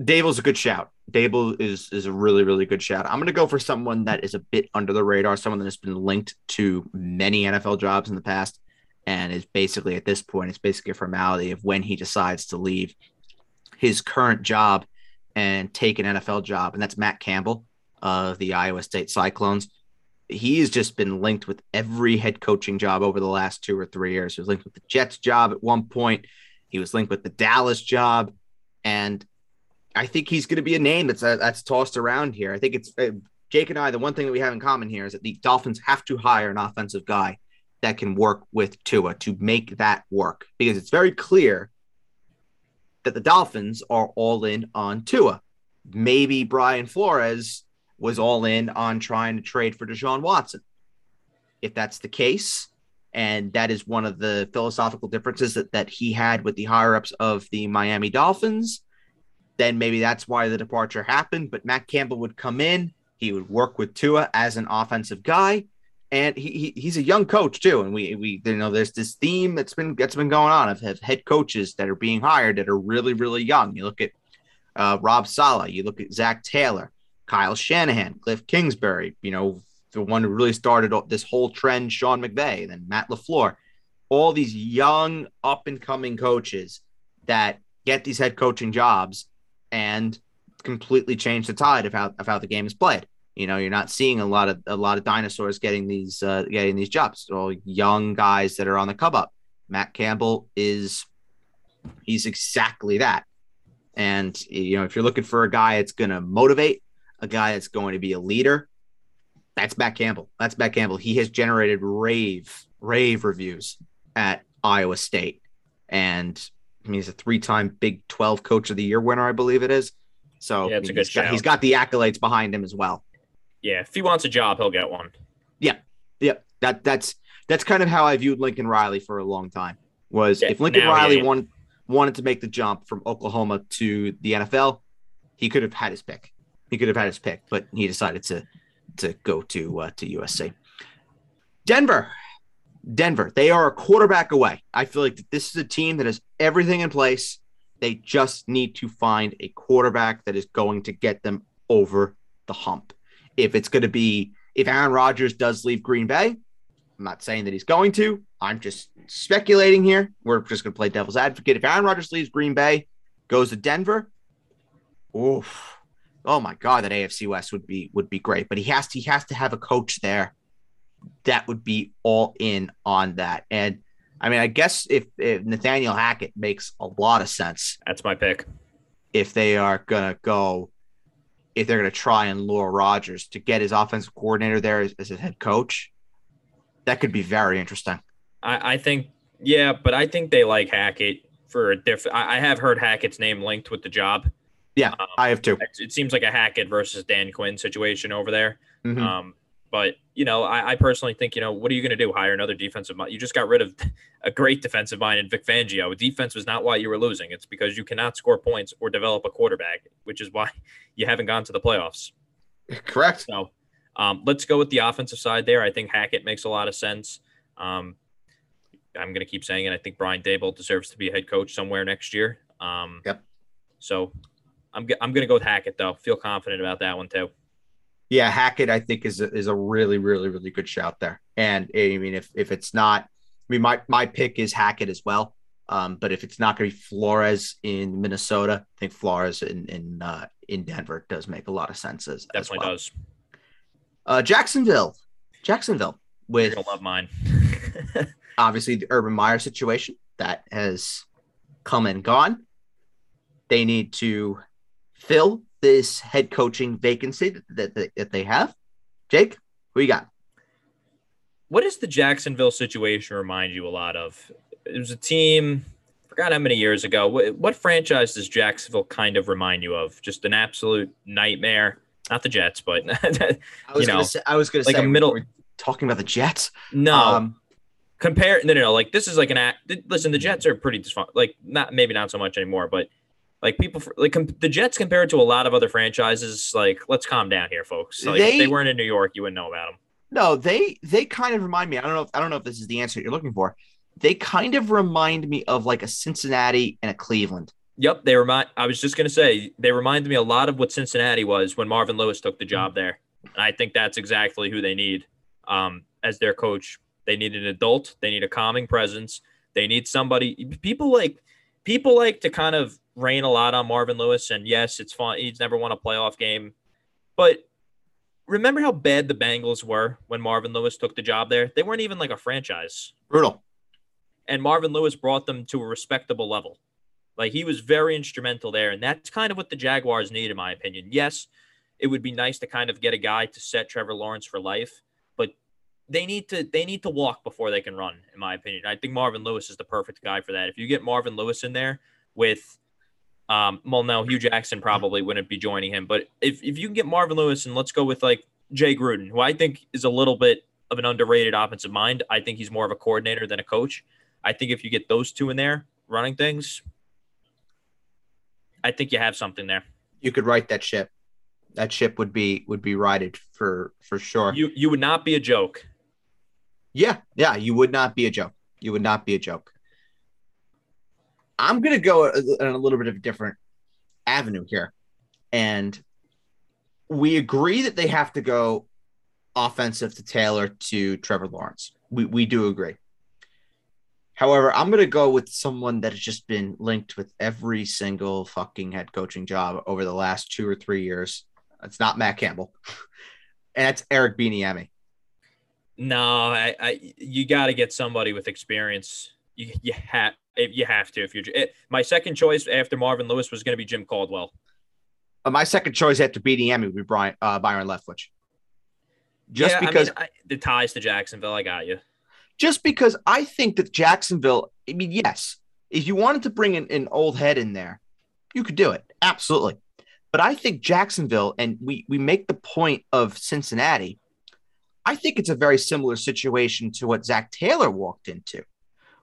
S2: Daboll's a good shout. Daboll is is a really really good shout. I'm going to go for someone that is a bit under the radar, someone that has been linked to many NFL jobs in the past, and is basically at this point it's basically a formality of when he decides to leave his current job and take an NFL job, and that's Matt Campbell of the Iowa State Cyclones. He has just been linked with every head coaching job over the last two or three years. He was linked with the Jets job at one point. He was linked with the Dallas job, and I think he's going to be a name that's uh, that's tossed around here. I think it's uh, Jake and I. The one thing that we have in common here is that the Dolphins have to hire an offensive guy that can work with Tua to make that work because it's very clear that the Dolphins are all in on Tua. Maybe Brian Flores was all in on trying to trade for Deshaun Watson. If that's the case, and that is one of the philosophical differences that, that he had with the higher ups of the Miami Dolphins, then maybe that's why the departure happened. But Matt Campbell would come in, he would work with Tua as an offensive guy, and he, he he's a young coach too. And we we you know there's this theme that's been that's been going on of, head coaches that are being hired that are really really young. You look at uh, Rob Saleh, you look at Zac Taylor, Kyle Shanahan, Cliff Kingsbury. You know the one who really started this whole trend, Sean McVay, then Matt LaFleur. All these young up and coming coaches that get these head coaching jobs and completely change the tide of how of how the game is played. You know, you're not seeing a lot of a lot of dinosaurs getting these uh, getting these jobs. All young guys that are on the come up. Matt Campbell is he's exactly that. And you know, if you're looking for a guy that's going to motivate, a guy that's going to be a leader, that's Matt Campbell. That's Matt Campbell. He has generated rave rave reviews at Iowa State, and I mean, he's a three-time Big 12 Coach of the Year winner, I believe it is. So
S3: Yeah, it's
S2: I
S3: a
S2: mean,
S3: good
S2: he's, got, he's got the accolades behind him as well.
S3: Yeah, if he wants a job, he'll get one. Yeah.
S2: Yep, that that's that's kind of how I viewed Lincoln Riley for a long time. Was
S3: Yeah,
S2: if Lincoln
S3: now
S2: Riley
S3: ain't.
S2: wanted wanted to make the jump from Oklahoma to the NFL, he could have had his pick. He could have had his pick, but he decided to to go to uh, to USC. Denver, Denver, they are a quarterback away. I feel like this is a team that has everything in place. They just need to find a quarterback that is going to get them over the hump. If it's going to be if Aaron Rodgers does leave Green Bay, I'm not saying that he's going to. I'm just speculating here. We're just going to play devil's advocate. If Aaron Rodgers leaves Green Bay, goes to Denver, oof. Oh my God, that AFC West would be would be great. But he has to he has to have a coach there that would be all in on that. And I mean, I guess if, if Nathaniel Hackett makes a lot of sense
S3: That's my pick.
S2: if they are gonna go if they're gonna try and lure Rodgers to get his offensive coordinator there as, as a head coach. That could be very interesting.
S3: I, I think, yeah, but I think they like Hackett for a different. I I have heard Hackett's name linked with the job.
S2: Yeah,
S3: Um,
S2: I have too.
S3: It, it seems like a Hackett versus Dan Quinn situation over there.
S2: Mhm.
S3: Um, but you know, I, I personally think you know what are you going to do? Hire another defensive mind? You just got rid of a great defensive mind in Vic Fangio. Defense was not why you were losing. It's because you cannot score points or develop a quarterback, which is why you haven't gone to the playoffs.
S2: Correct.
S3: So um, let's go with the offensive side there. I think Hackett makes a lot of sense. Um, I'm going to keep saying it. I think Brian Daboll deserves to be a head coach somewhere next year. Um,
S2: Yep.
S3: So I'm, I'm going to go with Hackett, though. Feel confident about that one, too.
S2: Yeah, Hackett, I think is a, is a really, really, really good shout there. And I mean, if if it's not, I mean, my my pick is Hackett as well. Um, but if it's not going to be Flores in Minnesota, I think Flores in in uh, in Denver does make a lot of sense as, as
S3: Definitely
S2: well.
S3: does.
S2: Uh, Jacksonville, Jacksonville with
S3: to love mine.
S2: obviously the Urban Meyer situation that has come and gone. They need to fill this head coaching vacancy that, that, that they have. Jake, who you got?
S3: what does the Jacksonville situation remind you a lot of? It was a team, forgot how many years ago. What, what franchise does Jacksonville kind of remind you of? Just an absolute nightmare. Not the Jets, but
S2: I was
S3: You
S2: gonna
S3: know,
S2: say, I was gonna
S3: like
S2: say
S3: a middle-
S2: talking about the Jets.
S3: no.
S2: Um,
S3: compare no no no like this is like an act listen the jets are pretty dysfunctional like not maybe not so much anymore but Like people, like com- the Jets compared to a lot of other franchises. Like, let's calm down here, folks. Like,
S2: They-
S3: if they weren't in New York, you wouldn't know about them.
S2: No, they they kind of remind me. I don't know. If, I don't know if this is the answer you're looking for. They kind of remind me of like a Cincinnati and a Cleveland.
S3: Yep, they remind. I was just gonna say they reminded me a lot of what Cincinnati was when Marvin Lewis took the job there, and I think that's exactly who they need um, as their coach. They need an adult. They need a calming presence. They need somebody. People like people like to kind of rain a lot on Marvin Lewis, and yes, it's fun. He's never won a playoff game, but remember how bad the Bengals were when Marvin Lewis took the job there? They weren't even like a franchise
S2: Brutal.
S3: and Marvin Lewis brought them to a respectable level. Like he was very instrumental there, and that's kind of what the Jaguars need, in my opinion. Yes, it would be nice to kind of get a guy to set Trevor Lawrence for life, they need to they need to walk before they can run, in my opinion. I think Marvin Lewis is the perfect guy for that. If you get Marvin Lewis in there with um, well, no, Hue Jackson probably wouldn't be joining him. But if, if you can get Marvin Lewis and let's go with like Jay Gruden, who I think is a little bit of an underrated offensive mind. I think he's more of a coordinator than a coach. I think if you get those two in there running things, I think you have something there.
S2: You could write that ship. That ship would be would be righted for for sure.
S3: You you would not be a joke.
S2: Yeah, yeah, you would not be a joke. You would not be a joke. I'm gonna go in a little bit of a different avenue here, and we agree that they have to go offensive to tailor to Trevor Lawrence. We we do agree. However, I'm gonna go with someone that has just been linked with every single fucking head coaching job over the last two or three years. It's not Matt Campbell, and that's Eric Bieniemy.
S3: No, I, I you got to get somebody with experience. You you have you have to if you're. It, my second choice after Marvin Lewis was going to be Jim Caldwell.
S2: Uh, my second choice after BDM would be Brian, uh, Byron Leftwich. Just
S3: Yeah, I mean,
S2: because,
S3: I- the ties to Jacksonville, I got you.
S2: just because I think that Jacksonville. I mean, yes, if you wanted to bring an, an old head in there, you could do it absolutely. But I think Jacksonville, and we we make the point of Cincinnati. I think it's a very similar situation to what Zac Taylor walked into,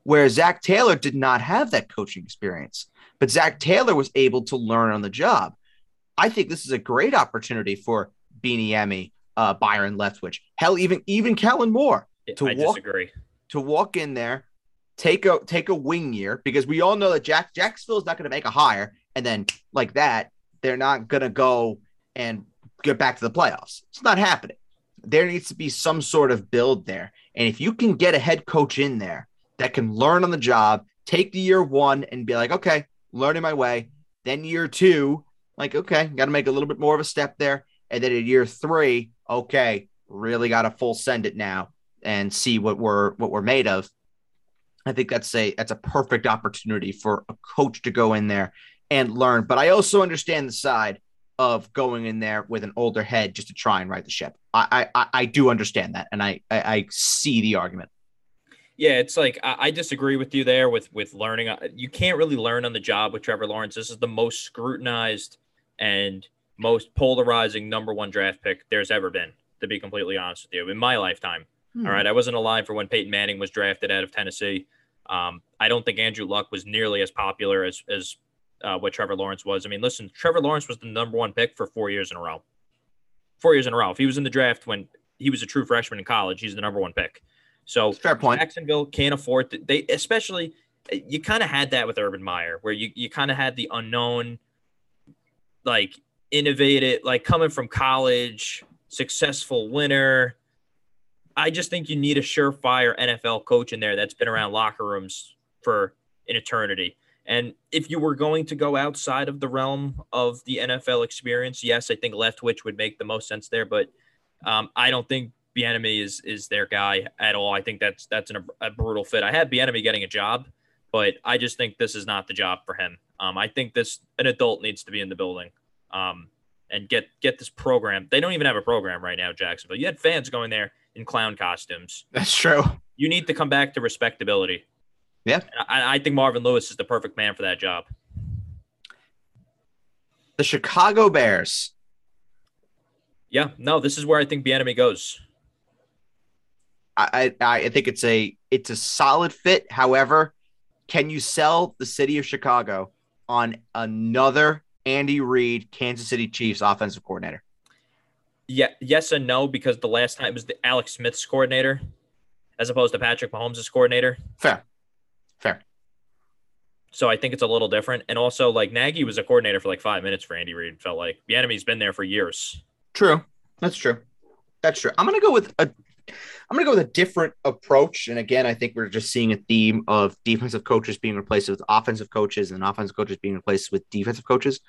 S2: where Zac Taylor did not have that coaching experience, but Zac Taylor was able to learn on the job. I think this is a great opportunity for Bieniemy, uh, Byron Leftwich, hell, even even Kellen Moore To
S3: I
S2: walk-
S3: disagree.
S2: to walk in there, take a take a wing year because we all know that Jack Jacksonville is not going to make a hire, and then like that, they're not going to go and get back to the playoffs. It's not happening. There needs to be some sort of build there, and if you can get a head coach in there that can learn on the job, take the year one and be like, okay, learning my way. Then year two, like, okay, got to make a little bit more of a step there, and then in year three, okay, really got to full send it now and see what we're what we're made of. I think that's a that's a perfect opportunity for a coach to go in there and learn. But I also understand the side of going in there with an older head just to try and right the ship. I I, I do understand that, and I, I I see the argument.
S3: Yeah, it's like I, I disagree with you there with with learning. Uh, You can't really learn on the job with Trevor Lawrence. This is the most scrutinized and most polarizing number one draft pick there's ever been. To be completely honest with you, in my lifetime.
S2: Hmm.
S3: All right, I wasn't alive for when Peyton Manning was drafted out of Tennessee. Um, I don't think Andrew Luck was nearly as popular as as uh, what Trevor Lawrence was. I mean, listen, Trevor Lawrence was the number one pick for four years in a row. Four years in a row. If he was in the draft when he was a true freshman in college, he's the number one pick. So
S2: Fair point.
S3: Jacksonville can't afford to, they especially you kind of had that with Urban Meyer where you you kind of had the unknown like innovative like coming from college successful winner I just think you need a surefire NFL coach in there that's been around locker rooms for an eternity and if you were going to go outside of the realm of the NFL experience yes I think Leftwich would make the most sense there but um, I don't think Bieniemy is is their guy at all. I think that's that's an, a brutal fit. I had Bieniemy getting a job, but I just think this is not the job for him. Um, I think this an adult needs to be in the building, um, and get get this program. They don't even have a program right now, Jacksonville. You had fans going there in clown costumes.
S2: That's true.
S3: You need to come back to respectability.
S2: Yeah.
S3: I, I think Marvin Lewis is the perfect man for that job.
S2: The Chicago Bears.
S3: Yeah, no, this is where I think Bieniemy goes.
S2: I, I I think it's a it's a solid fit. However, can you sell the city of Chicago on another Andy Reid, Kansas City Chiefs offensive coordinator?
S3: Yeah, yes and no, because the last time it was the Alex Smith's coordinator as opposed to Patrick Mahomes' coordinator.
S2: Fair. Fair.
S3: So I think it's a little different. And also, like Nagy was a coordinator for like five minutes for Andy Reid. Felt like the enemy's been there for years.
S2: True. That's true. That's true. I'm gonna go with a. I'm gonna go with a different approach. And again, I think we're just seeing a theme of defensive coaches being replaced with offensive coaches and offensive coaches being replaced with defensive coaches.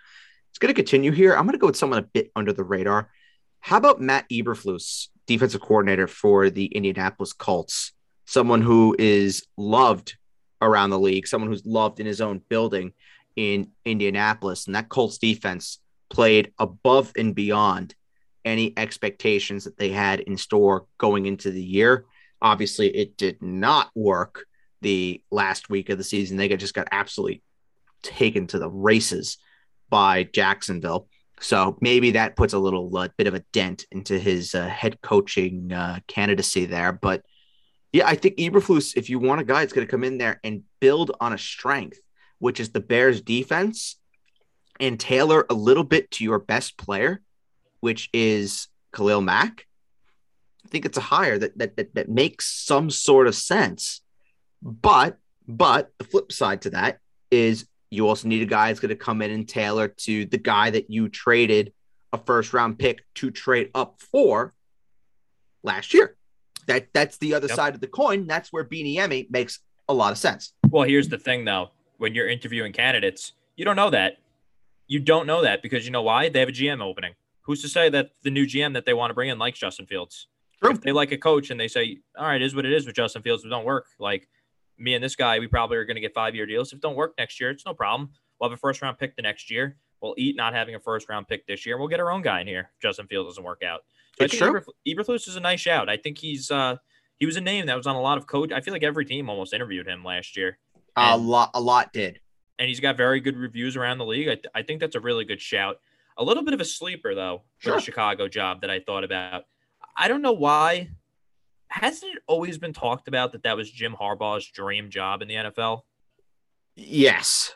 S2: It's gonna continue here. I'm gonna go with someone a bit under the radar. How about Matt Eberflus, defensive coordinator for the Indianapolis Colts? Someone who is loved around the league, someone who's loved in his own building in Indianapolis. And that Colts defense played above and beyond any expectations that they had in store going into the year. Obviously, it did not work the last week of the season. They just got absolutely taken to the races by Jacksonville. So maybe that puts a little uh, bit of a dent into his uh, head coaching uh, candidacy there. But yeah, I think Eberflus, if you want a guy that's going to come in there and build on a strength, which is the Bears defense, and tailor a little bit to your best player, which is Khalil Mack, I think it's a hire that, that that that makes some sort of sense. But but the flip side to that is you also need a guy that's going to come in and tailor to the guy that you traded a first round pick to trade up for last year. That that's the other
S3: Yep.
S2: side of the coin. That's where Bieniemy makes a lot of sense.
S3: Well, here's the thing though. When you're interviewing candidates, you don't know that. You don't know that because you know why? They have a GM opening. Who's to say that the new GM that they want to bring in likes Justin Fields?
S2: True.
S3: If they like a coach and they say, all right, it is what it is with Justin Fields, it don't work. Like me and this guy, we probably are going to get five year deals. If it don't work next year, it's no problem. We'll have a first round pick the next year. We'll eat not having a first round pick this year. We'll get our own guy in here. If Justin Fields doesn't work out. So
S2: It's true.
S3: Eberflus is a nice shout. I think he's uh he was a name that was on a lot of coach. I feel like every team almost interviewed him last year
S2: A lot, a lot did.
S3: and he's got very good reviews around the league. I, th- I think that's a really good shout. A little bit of a sleeper though for
S2: Sure.
S3: the Chicago job that I thought about. I don't know why. Hasn't it always been talked about that that was Jim Harbaugh's dream job in the NFL?
S2: Yes.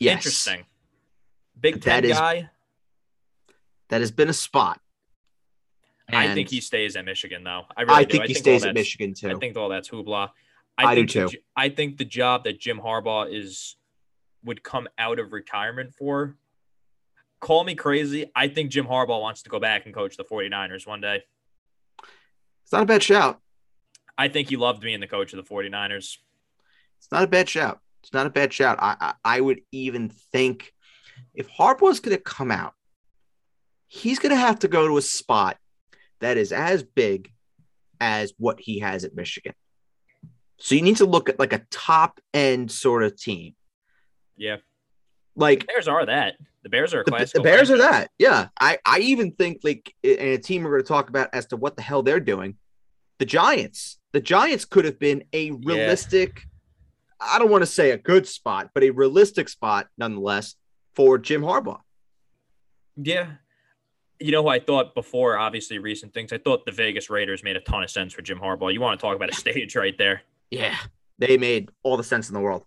S2: Yes.
S3: Interesting. Big
S2: That
S3: Ten
S2: is-
S3: guy.
S2: That has been a spot.
S3: I think he stays at Michigan though. I really
S2: I
S3: do.
S2: think he
S3: all
S2: stays at Michigan too.
S3: I think all that's hoopla.
S2: I do
S3: think the
S2: too.
S3: j- I think the job that Jim Harbaugh is would come out of retirement for. Call me crazy. I think Jim Harbaugh wants to go back and coach the 49ers one day.
S2: it's not a bad shout.
S3: I think he loved being the coach of the 49ers.
S2: It's not a bad shout. It's not a bad shout. I I, I would even think if Harbaugh's going to come out, he's going to have to go to a spot that is as big as what he has at Michigan. So you need to look at like a top end sort of team.
S3: Yeah.
S2: Like
S3: Bears are that. The Bears are a
S2: the, the Bears are that. Yeah. I, I even think like in a team we're going to talk about as to what the hell they're doing. The Giants. The Giants could have been a realistic, I don't want to say a good spot, but a realistic spot nonetheless for Jim Harbaugh.
S3: Yeah. You know who I thought before, obviously recent things. I thought the Vegas Raiders made a ton of sense for Jim Harbaugh. You want to talk about a stage right there.
S2: Yeah. They made all the sense in the world.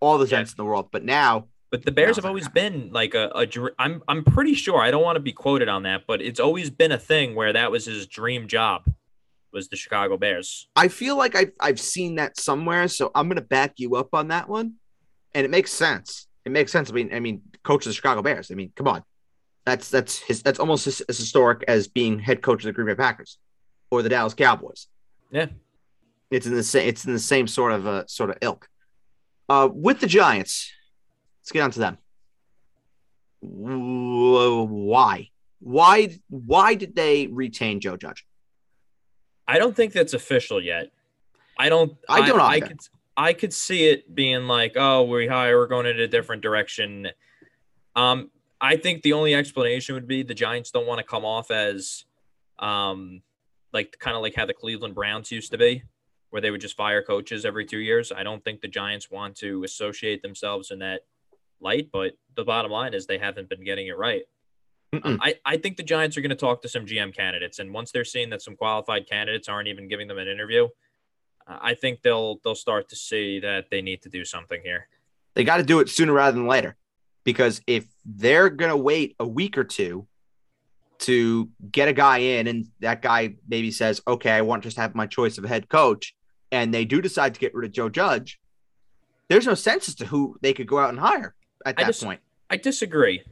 S2: All the
S3: Yeah.
S2: sense in the world. But now
S3: But the Bears have always been like a, a I'm I'm pretty sure I don't want to be quoted on that, but it's always been a thing where that was his dream job was the Chicago Bears.
S2: I feel like I've, I've seen that somewhere. So I'm going to back you up on that one. And it makes sense. It makes sense. I mean, I mean, coach of the Chicago Bears. I mean, come on. That's that's his that's almost as, as historic as being head coach of the Green Bay Packers or the Dallas Cowboys.
S3: Yeah.
S2: It's in the same it's in the same sort of uh, sort of ilk. Uh with the Giants, let's get on to them. Why? Why why did they retain Joe Judge?
S3: I don't think that's official yet. I don't
S2: I don't
S3: I,
S2: either.
S3: could I could see it being like, oh, we hire, we're going in a different direction. Um, I think the only explanation would be the Giants don't want to come off as um like kind of like how the Cleveland Browns used to be, where they would just fire coaches every two years. I don't think the Giants want to associate themselves in that light, but the bottom line is they haven't been getting it right. I, I think the Giants are going to talk to some GM candidates, and once they're seeing that some qualified candidates aren't even giving them an interview, uh, I think they'll they'll start to see that they need to do something here.
S2: They got to do it sooner rather than later. Because if they're going to wait a week or two to get a guy in and that guy maybe says, okay, I want just to have my choice of a head coach, and they do decide to get rid of Joe Judge, there's no sense as to who they could go out and hire at
S3: I
S2: that point.
S3: I disagree.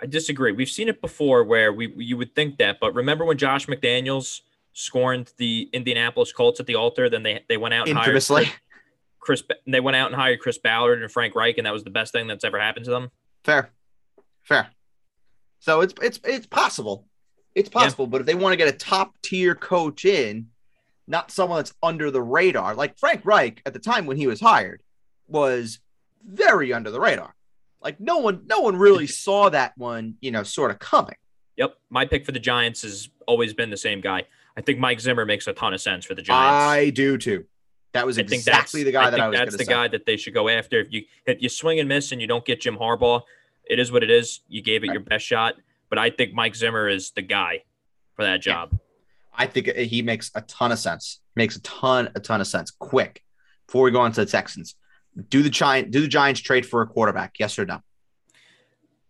S3: I disagree. We've seen it before where we you would think that, but remember when Josh McDaniels scorned the Indianapolis Colts at the altar, then they they went out and
S2: Infamously.
S3: hired Chris. They went out and hired Chris Ballard and Frank Reich, and that was the best thing that's ever happened to them.
S2: Fair. Fair. So it's it's it's possible. It's
S3: Yeah.
S2: possible, but if they want to get a top tier coach in, not someone that's under the radar, like Frank Reich at the time when he was hired, was very under the radar. Like no one, no one really saw that one, you know, sort of coming.
S3: Yep, my pick for the Giants has always been the same guy. I think Mike Zimmer makes a ton of sense for the Giants.
S2: I do too. That was
S3: I think
S2: exactly the guy
S3: I
S2: that
S3: think
S2: I was
S3: that's the
S2: say.
S3: guy that they should go after. If you if you swing and miss and you don't get Jim Harbaugh, it is what it is. You gave it
S2: Right.
S3: your best shot, but I think Mike Zimmer is the guy for that
S2: Yeah.
S3: job.
S2: I think he makes a ton of sense. Makes a ton, a ton of sense. Quick, before we go on to the Texans, do the Giant, do the Giants trade for a quarterback? Yes or no?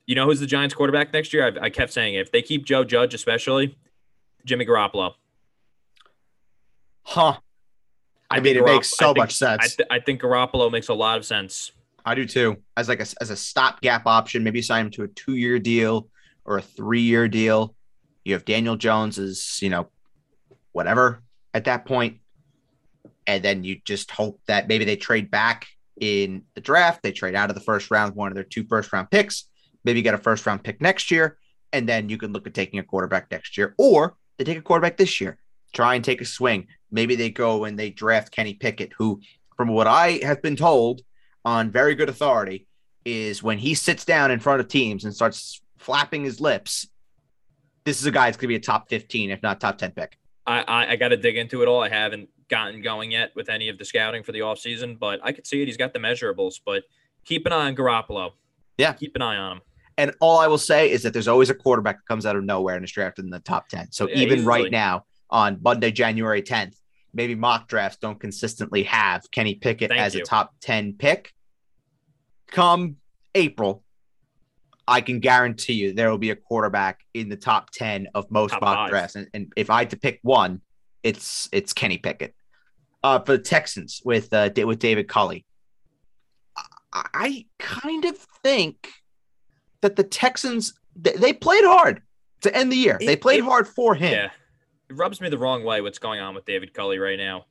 S3: You know who's the Giants quarterback next year? I, I kept saying it. if they keep Joe Judge, especially Jimmy Garoppolo.
S2: Huh? I,
S3: I
S2: mean, it makes so
S3: think-
S2: much sense.
S3: I, th- I think Garoppolo makes a lot of sense.
S2: I do too. As like a, as a stopgap option, maybe sign him to a two year deal or a three year deal. You have Daniel Jones as you know, whatever at that point, and then you just hope that maybe they trade back in the draft. They trade out of the first round, one of their two first round picks. Maybe get a first round pick next year, and then you can look at taking a quarterback next year, or they take a quarterback this year. Try and take a swing. Maybe they go and they draft Kenny Pickett, who, from what I have been told on very good authority is when he sits down in front of teams and starts flapping his lips. This is a guy that's going to be a top 15, if not top 10 pick.
S3: I, I, I got to dig into it all. I haven't gotten going yet with any of the scouting for the offseason, but I could see it. He's got the measurables, but keep an eye on Garoppolo.
S2: Yeah.
S3: Keep an eye on him.
S2: And all I will say is that there's always a quarterback that comes out of nowhere and is drafted in the top 10. So
S3: Yeah,
S2: even
S3: easily.
S2: right now on Monday, January 10th, maybe mock drafts don't consistently have Kenny Pickett
S3: Thank
S2: as
S3: you.
S2: a top 10 pick. Come April, I can guarantee you there will be a quarterback in the top 10 of most
S3: Top
S2: mock
S3: five.
S2: drafts. And, and if I had to pick one, it's it's Kenny Pickett. Uh, for the Texans with uh, with David Culley. I, I kind of think that the Texans they, they played hard to end the year. They played
S3: it-
S2: hard for him.
S3: Yeah. It rubs me the wrong way what's going on with David Culley right now.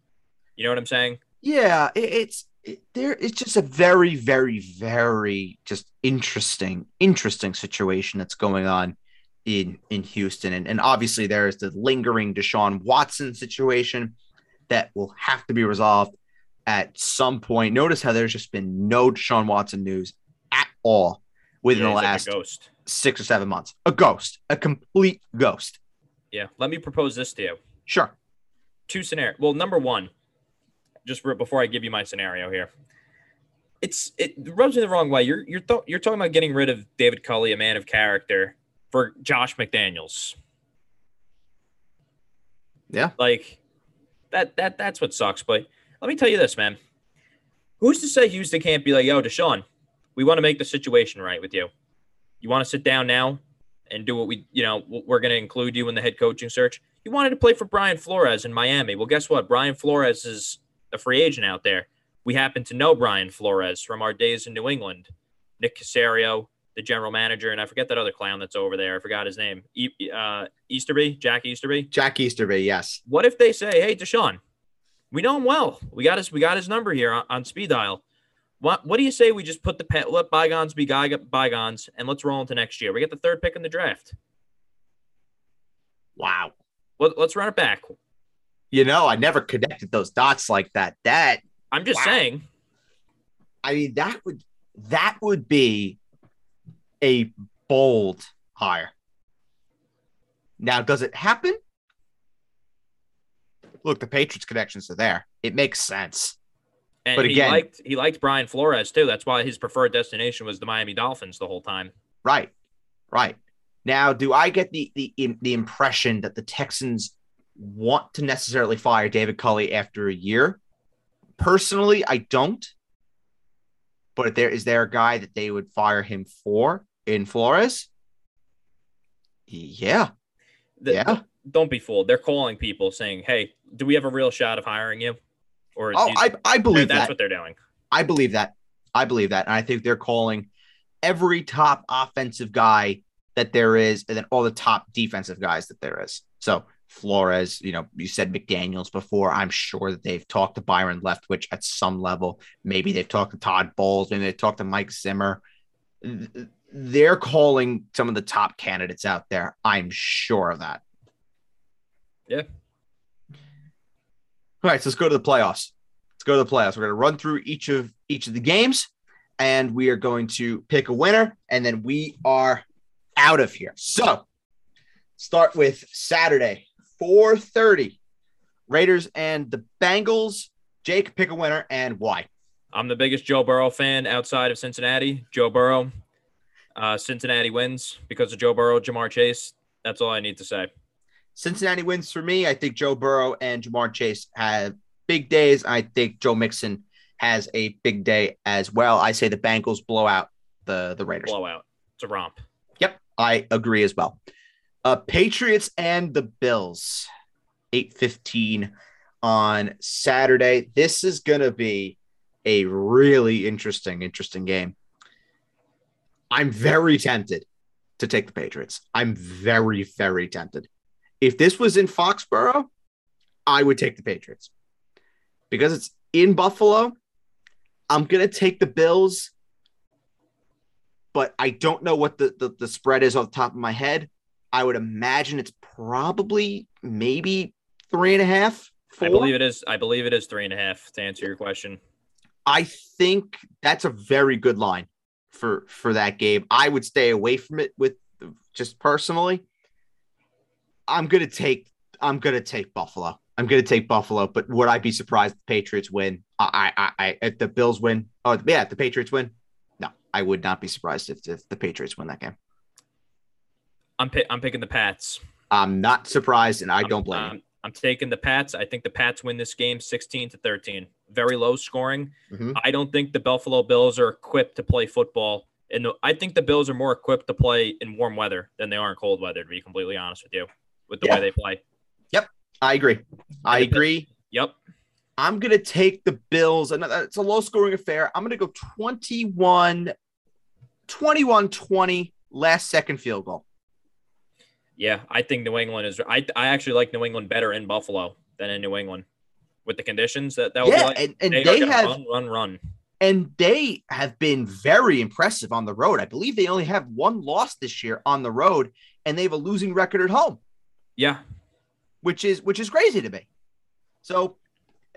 S3: You know what I'm saying?
S2: Yeah, it, it's it, there. It's just a very, very, very just interesting, interesting situation that's going on in in Houston, and and obviously there is the lingering Deshaun Watson situation that will have to be resolved at some point. Notice how there's just been no Deshaun Watson news at all within
S3: Yeah,
S2: the
S3: like
S2: last
S3: ghost.
S2: six or seven months. A ghost, a complete ghost.
S3: Yeah. Let me propose this to you.
S2: Sure.
S3: two scenario. Well, number one, just re- before I give you my scenario here, it's it rubs me the wrong way. You're you're th- you're talking about getting rid of David Culley, a man of character, for Josh McDaniels.
S2: Yeah.
S3: like that that that's what sucks. But let me tell you this, man. Who's to say Houston can't be like, yo, Deshaun, we want to make the situation right with you. You want to sit down now and do what we, you know, we're going to include you in the head coaching search. You wanted to play for Brian Flores in Miami. Well, guess what? Brian Flores is a free agent out there. We happen to know Brian Flores from our days in New England. Nick Caserio, the general manager, and I forget that other clown that's over there. I forgot his name. E- uh, Easterby, Jack Easterby.
S2: Jack Easterby, yes.
S3: What if they say, "Hey, Deshaun, we know him well. We got his we got his number here on, on speed dial. What what do you say we just put the pet let bygones be bygones and let's roll into next year? We get the third pick in the draft.
S2: Wow.
S3: Let, let's run it back.
S2: You know, I never connected those dots like that. That
S3: I'm just
S2: Wow.
S3: saying.
S2: I mean, that would that would be a bold hire. Now, does it happen? Look, the Patriots connections are there. It makes sense.
S3: And
S2: But
S3: he
S2: again-
S3: liked he liked Brian Flores too. That's why his preferred destination was the Miami Dolphins the whole time.
S2: Right. Right. Now, do I get the the the impression that the Texans want to necessarily fire David Culley after a year? Personally, I don't. But if there is there a guy that they would fire him for in Flores? Yeah,
S3: The-
S2: yeah.
S3: Don't be fooled. They're calling people saying, "Hey, do we have a real shot of hiring you?" Or
S2: Oh,
S3: you-
S2: I, I believe
S3: that's
S2: that.
S3: what they're doing.
S2: I believe that. I believe that. And I think they're calling every top offensive guy that there is, and then all the top defensive guys that there is. So Flores, you know, you said McDaniels before. I'm sure that they've talked to Byron Leftwich at some level. Maybe they've talked to Todd Bowles. Maybe they've talked to Mike Zimmer. They're calling some of the top candidates out there. I'm sure of that.
S3: Yeah.
S2: All right, so let's go to the playoffs. Let's go to the playoffs. We're going to run through each of each of the games, and we are going to pick a winner, and then we are out of here. So, start with Saturday, 4:30. Raiders and the Bengals. Jake, pick a winner and why.
S3: I'm the biggest Joe Burrow fan outside of Cincinnati. Joe Burrow. Uh, Cincinnati wins because of Joe Burrow, Ja'Marr Chase. That's all I need to say.
S2: Cincinnati wins for me. I think Joe Burrow and Ja'Marr Chase have big days. I think Joe Mixon has a big day as well. I say the Bengals blow out the the Raiders.
S3: Blowout. It's a romp.
S2: Yep, I agree as well. Uh, Patriots and the Bills, eight fifteen on Saturday. This is gonna be a really interesting, interesting game. I'm very tempted to take the Patriots. I'm very, very tempted. If this was in Foxborough, I would take the Patriots because it's in Buffalo. I'm gonna take the Bills but I don't know what the, the, the spread is off the top of my head. I would imagine it's probably maybe three and a half. Four.
S3: I believe it is. I believe it is three and a half. To answer your question,
S2: I think that's a very good line for for that game. I would stay away from it with just personally. I'm gonna take I'm gonna take Buffalo. I'm gonna take Buffalo, but would I be surprised if the Patriots win? I I I if the Bills win. Oh yeah, if the Patriots win. No, I would not be surprised if, if the Patriots win that game.
S3: I'm I'm picking the Pats.
S2: I'm not surprised, and I don't blame
S3: I'm, I'm taking the Pats. I think the Pats win this game 16 to 13. Very low scoring.
S2: Mhm.
S3: I don't think the Buffalo Bills are equipped to play football. And I think the Bills are more equipped to play in warm weather than they are in cold weather, to be completely honest with you, with the
S2: Yeah.
S3: way they play.
S2: Yep, I agree. I
S3: And the Bill-
S2: agree.
S3: Yep.
S2: I'm gonna take the Bills, and it's a low scoring affair. I'm gonna go 21, 21 20, last second field goal.
S3: Yeah, I think New England is. I, I actually like New England better in Buffalo than in New England with the conditions that that would
S2: Yeah,
S3: be like.
S2: and, and
S3: they,
S2: they, have
S3: run, run, run.
S2: and they have been very impressive on the road. I believe they only have one loss this year on the road, and they have a losing record at home,
S3: Yeah,
S2: which is which is crazy to me. So,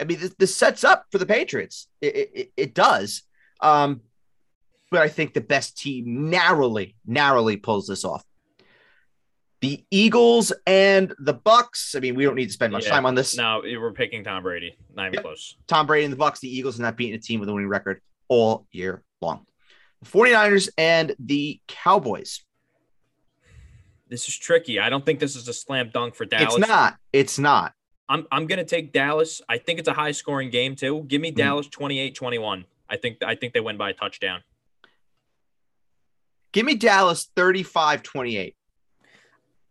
S2: I mean, this, this sets up for the Patriots. It, it, it- does. Um, but I think the best team narrowly, narrowly pulls this off. The Eagles and the Bucks. I mean, we don't need to spend much
S3: Yeah.
S2: time on this.
S3: no, we're picking Tom Brady. Not even
S2: Yep.
S3: close.
S2: Tom Brady and the Bucks, the Eagles, and not beating a team with a winning record all year long. The 49ers and the Cowboys.
S3: This is tricky. I don't think this is a slam dunk for Dallas.
S2: It's not. It's not.
S3: I'm I'm gonna take Dallas. I think it's a high scoring game too. Give me
S2: Mhm.
S3: Dallas 28-21. I think I think they win by a touchdown.
S2: Give me Dallas 35 28.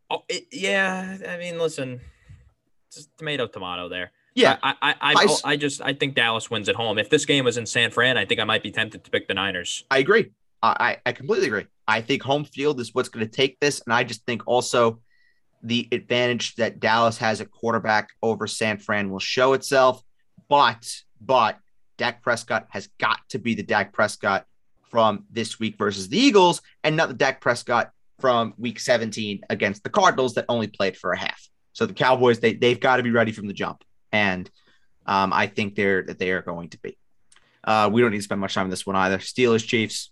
S3: Oh, it, yeah. I mean, listen, just tomato tomato there.
S2: Yeah.
S3: I. I. I just I think Dallas wins at home. If this game was in San Fran, I think I might be tempted to pick the Niners.
S2: I agree. I, I I completely agree. I think home field is what's going to take this. And I just think also the advantage that Dallas has at quarterback over San Fran will show itself. But, but Dak Prescott has got to be the Dak Prescott from this week versus the Eagles and not the Dak Prescott from week 17 against the Cardinals that only played for a half. So the Cowboys, they, they've got to be ready from the jump. And um, I think they're that they are going to be. Uh, we don't need to spend much time on this one either. Steelers, Chiefs,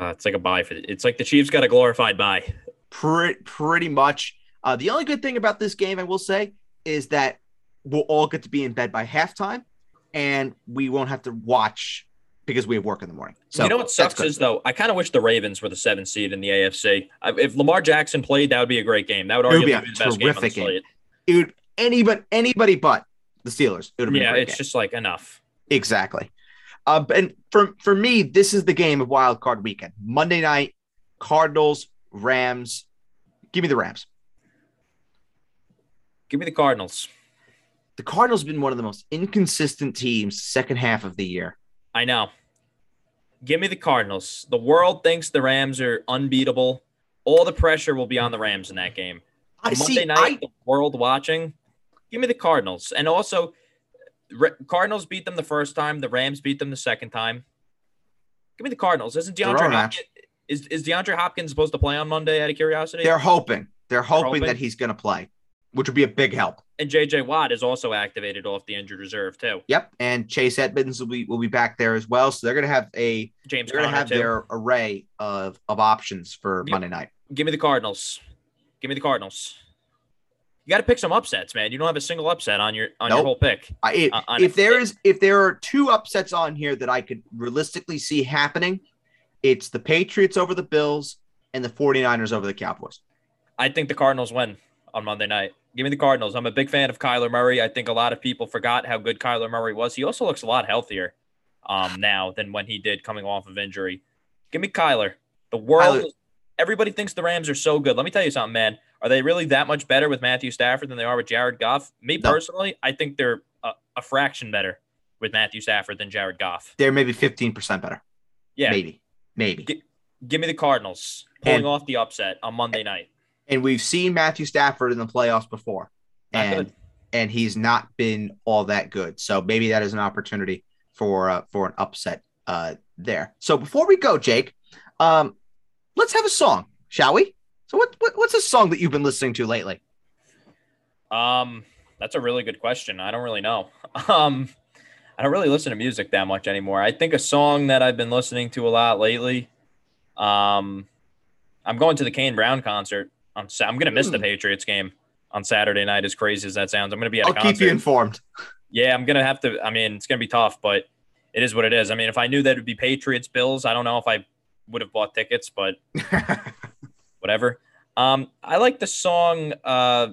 S3: Uh, it's like a bye for it's like the Chiefs got a glorified bye.
S2: pretty pretty much. Uh, the only good thing about this game, I will say, is that we'll all get to be in bed by halftime, and we won't have to watch because we have work in the morning. So
S3: you know what sucks is though, I kind of wish the Ravens were the seventh seed in the AFC. I, if Lamar Jackson played, that would be a great game. That would arguably
S2: be
S3: be, the best game on the slate.
S2: it would anybody anybody but the Steelers. It would have been a
S3: Yeah, it's
S2: game.
S3: just like enough.
S2: Exactly. Uh, and for for me, this is the game of wild card weekend. Monday night, Cardinals, Rams. Give me the Rams.
S3: Give me the Cardinals.
S2: The Cardinals have been one of the most inconsistent teams second half of the year.
S3: I know. Give me the Cardinals. The world thinks the Rams are unbeatable. All the pressure will be on the Rams in that game.
S2: I
S3: Monday
S2: see.
S3: night,
S2: I,
S3: the world watching. Give me the Cardinals. And also, Re- Cardinals beat them the first time. The Rams beat them the second time. Give me the Cardinals. Isn't DeAndre. Hopkins, is, is DeAndre Hopkins supposed to play on Monday out of curiosity?
S2: they're hoping. They're hoping,
S3: hoping?
S2: that he's going to play, which would be a big help.
S3: and JJ Watt is also activated off the injured reserve too.
S2: Yep. And Chase Edmonds will be will be back there as well. So they're going to have a
S3: James
S2: they're going to have
S3: too.
S2: their array of of options for
S3: Yep.
S2: Monday night.
S3: Give me the Cardinals. Give me the Cardinals. You got to pick some upsets, man. You don't have a single upset on your on your whole pick.
S2: I, if,
S3: Uh, on-
S2: if there is if there are two upsets on here that I could realistically see happening, it's the Patriots over the Bills and the 49ers over the Cowboys.
S3: I think the Cardinals win on Monday night. Give me the Cardinals. I'm a big fan of Kyler Murray. I think a lot of people forgot how good Kyler Murray was. He also looks a lot healthier um, now than when he did coming off of injury. Give me Kyler. The world,
S2: Kyler-
S3: everybody thinks the Rams are so good. Let me tell you something, man. Are they really that much better with Matthew Stafford than they are with Jared Goff? Me
S2: No.
S3: personally, I think they're a, a fraction better with Matthew Stafford than Jared Goff.
S2: They're maybe 15% better.
S3: Yeah,
S2: Maybe. Maybe.
S3: Get- give me the Cardinals pulling
S2: And-
S3: off the upset on Monday night.
S2: And we've seen Matthew Stafford in the playoffs before.
S3: Not
S2: and
S3: good.
S2: and he's not been all that good. So maybe that is an opportunity for uh, for an upset uh, there. So before we go, Jake, um, let's have a song, shall we? So what, what what's a song that you've been listening to lately?
S3: Um, that's a really good question. I don't really know. Um, I don't really listen to music that much anymore. I think a song that I've been listening to a lot lately. Um, I'm going to the Kane Brown concert. On Sa- I'm gonna miss the
S2: Hmm.
S3: Patriots game on Saturday night. As crazy as that sounds, I'm gonna be at a
S2: I'll
S3: concert.
S2: keep you informed.
S3: yeah, I'm gonna have to. I mean, it's gonna be tough, but it is what it is. I mean, if I knew that it'd be Patriots Bills, I don't know if I would have bought tickets, but whatever. Um, I like the song uh,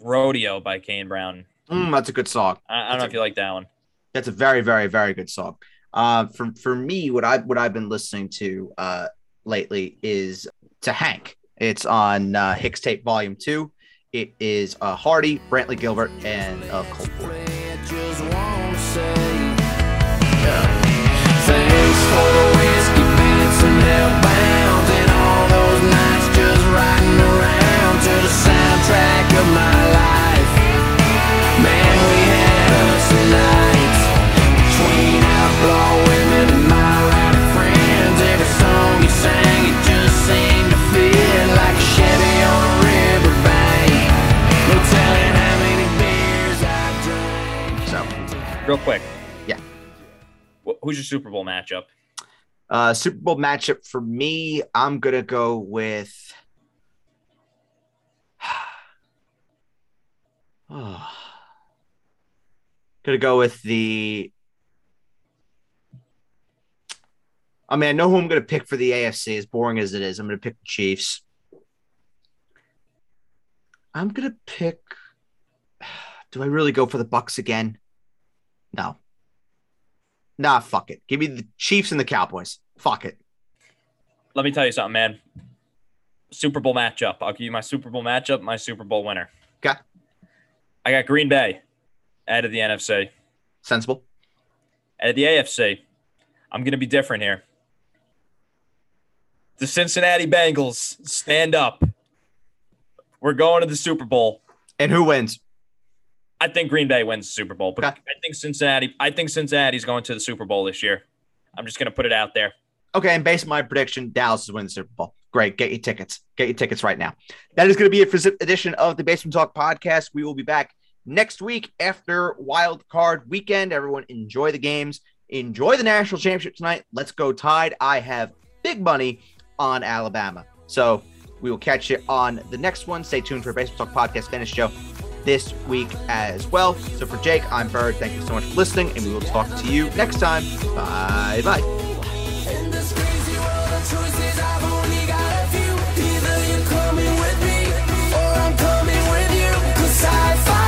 S3: "Rodeo" by Kane Brown.
S2: Mm, that's a good song.
S3: I, I don't
S2: That's
S3: know
S2: a-
S3: if you like that one.
S2: That's a very, very, very good song. Uh, for for me, what I what I've been listening to uh, lately is to Hank. It's on uh, Hixtape Volume Two. It is uh, Hardy, Brantley Gilbert, and uh, Colt Ford.
S1: Just wanna say, yeah. The soundtrack of my life. Man, we had us some nights between outlaw women and my rowdy friends. Every song you sang, it just seemed to feel like a Chevy on a riverbank. No telling how many beers I drank.
S2: So,
S3: Real quick.
S2: Yeah.
S3: Who's your Super Bowl matchup?
S2: uh, Super Bowl matchup for me, I'm gonna go with. Oh. Gonna go with the. I mean, I know who I'm gonna pick for the AFC. As boring as it is, I'm gonna pick the Chiefs. I'm gonna pick. Do I really go for the Bucks again? No. Nah, fuck it. Give me the Chiefs and the Cowboys. Fuck it.
S3: Let me tell you something, man. Super Bowl matchup. I'll give you my Super Bowl matchup, my Super Bowl winner. I got Green Bay out of the NFC.
S2: Sensible.
S3: Out of the AFC, I'm going to be different here. The Cincinnati Bengals stand up. We're going to the Super Bowl.
S2: And who wins?
S3: I think Green Bay wins the Super Bowl, but
S2: Okay.
S3: I think Cincinnati. I think Cincinnati's going to the Super Bowl this year. I'm just going to put it out there.
S2: Okay, and based on my prediction, Dallas is winning the Super Bowl. Great. Get your tickets. Get your tickets right now. That is going to be it for this edition of the Basement Talk podcast. We will be back next week after wild card weekend. Everyone enjoy the games. Enjoy the national championship tonight. Let's go Tide. I have big money on Alabama. So we will catch you on the next one. Stay tuned for Basement Talk Podcast Finish Show this week as well. So for Jake, I'm Bird. Thank you so much for listening, and we will talk to you next time. Bye bye. sci-fi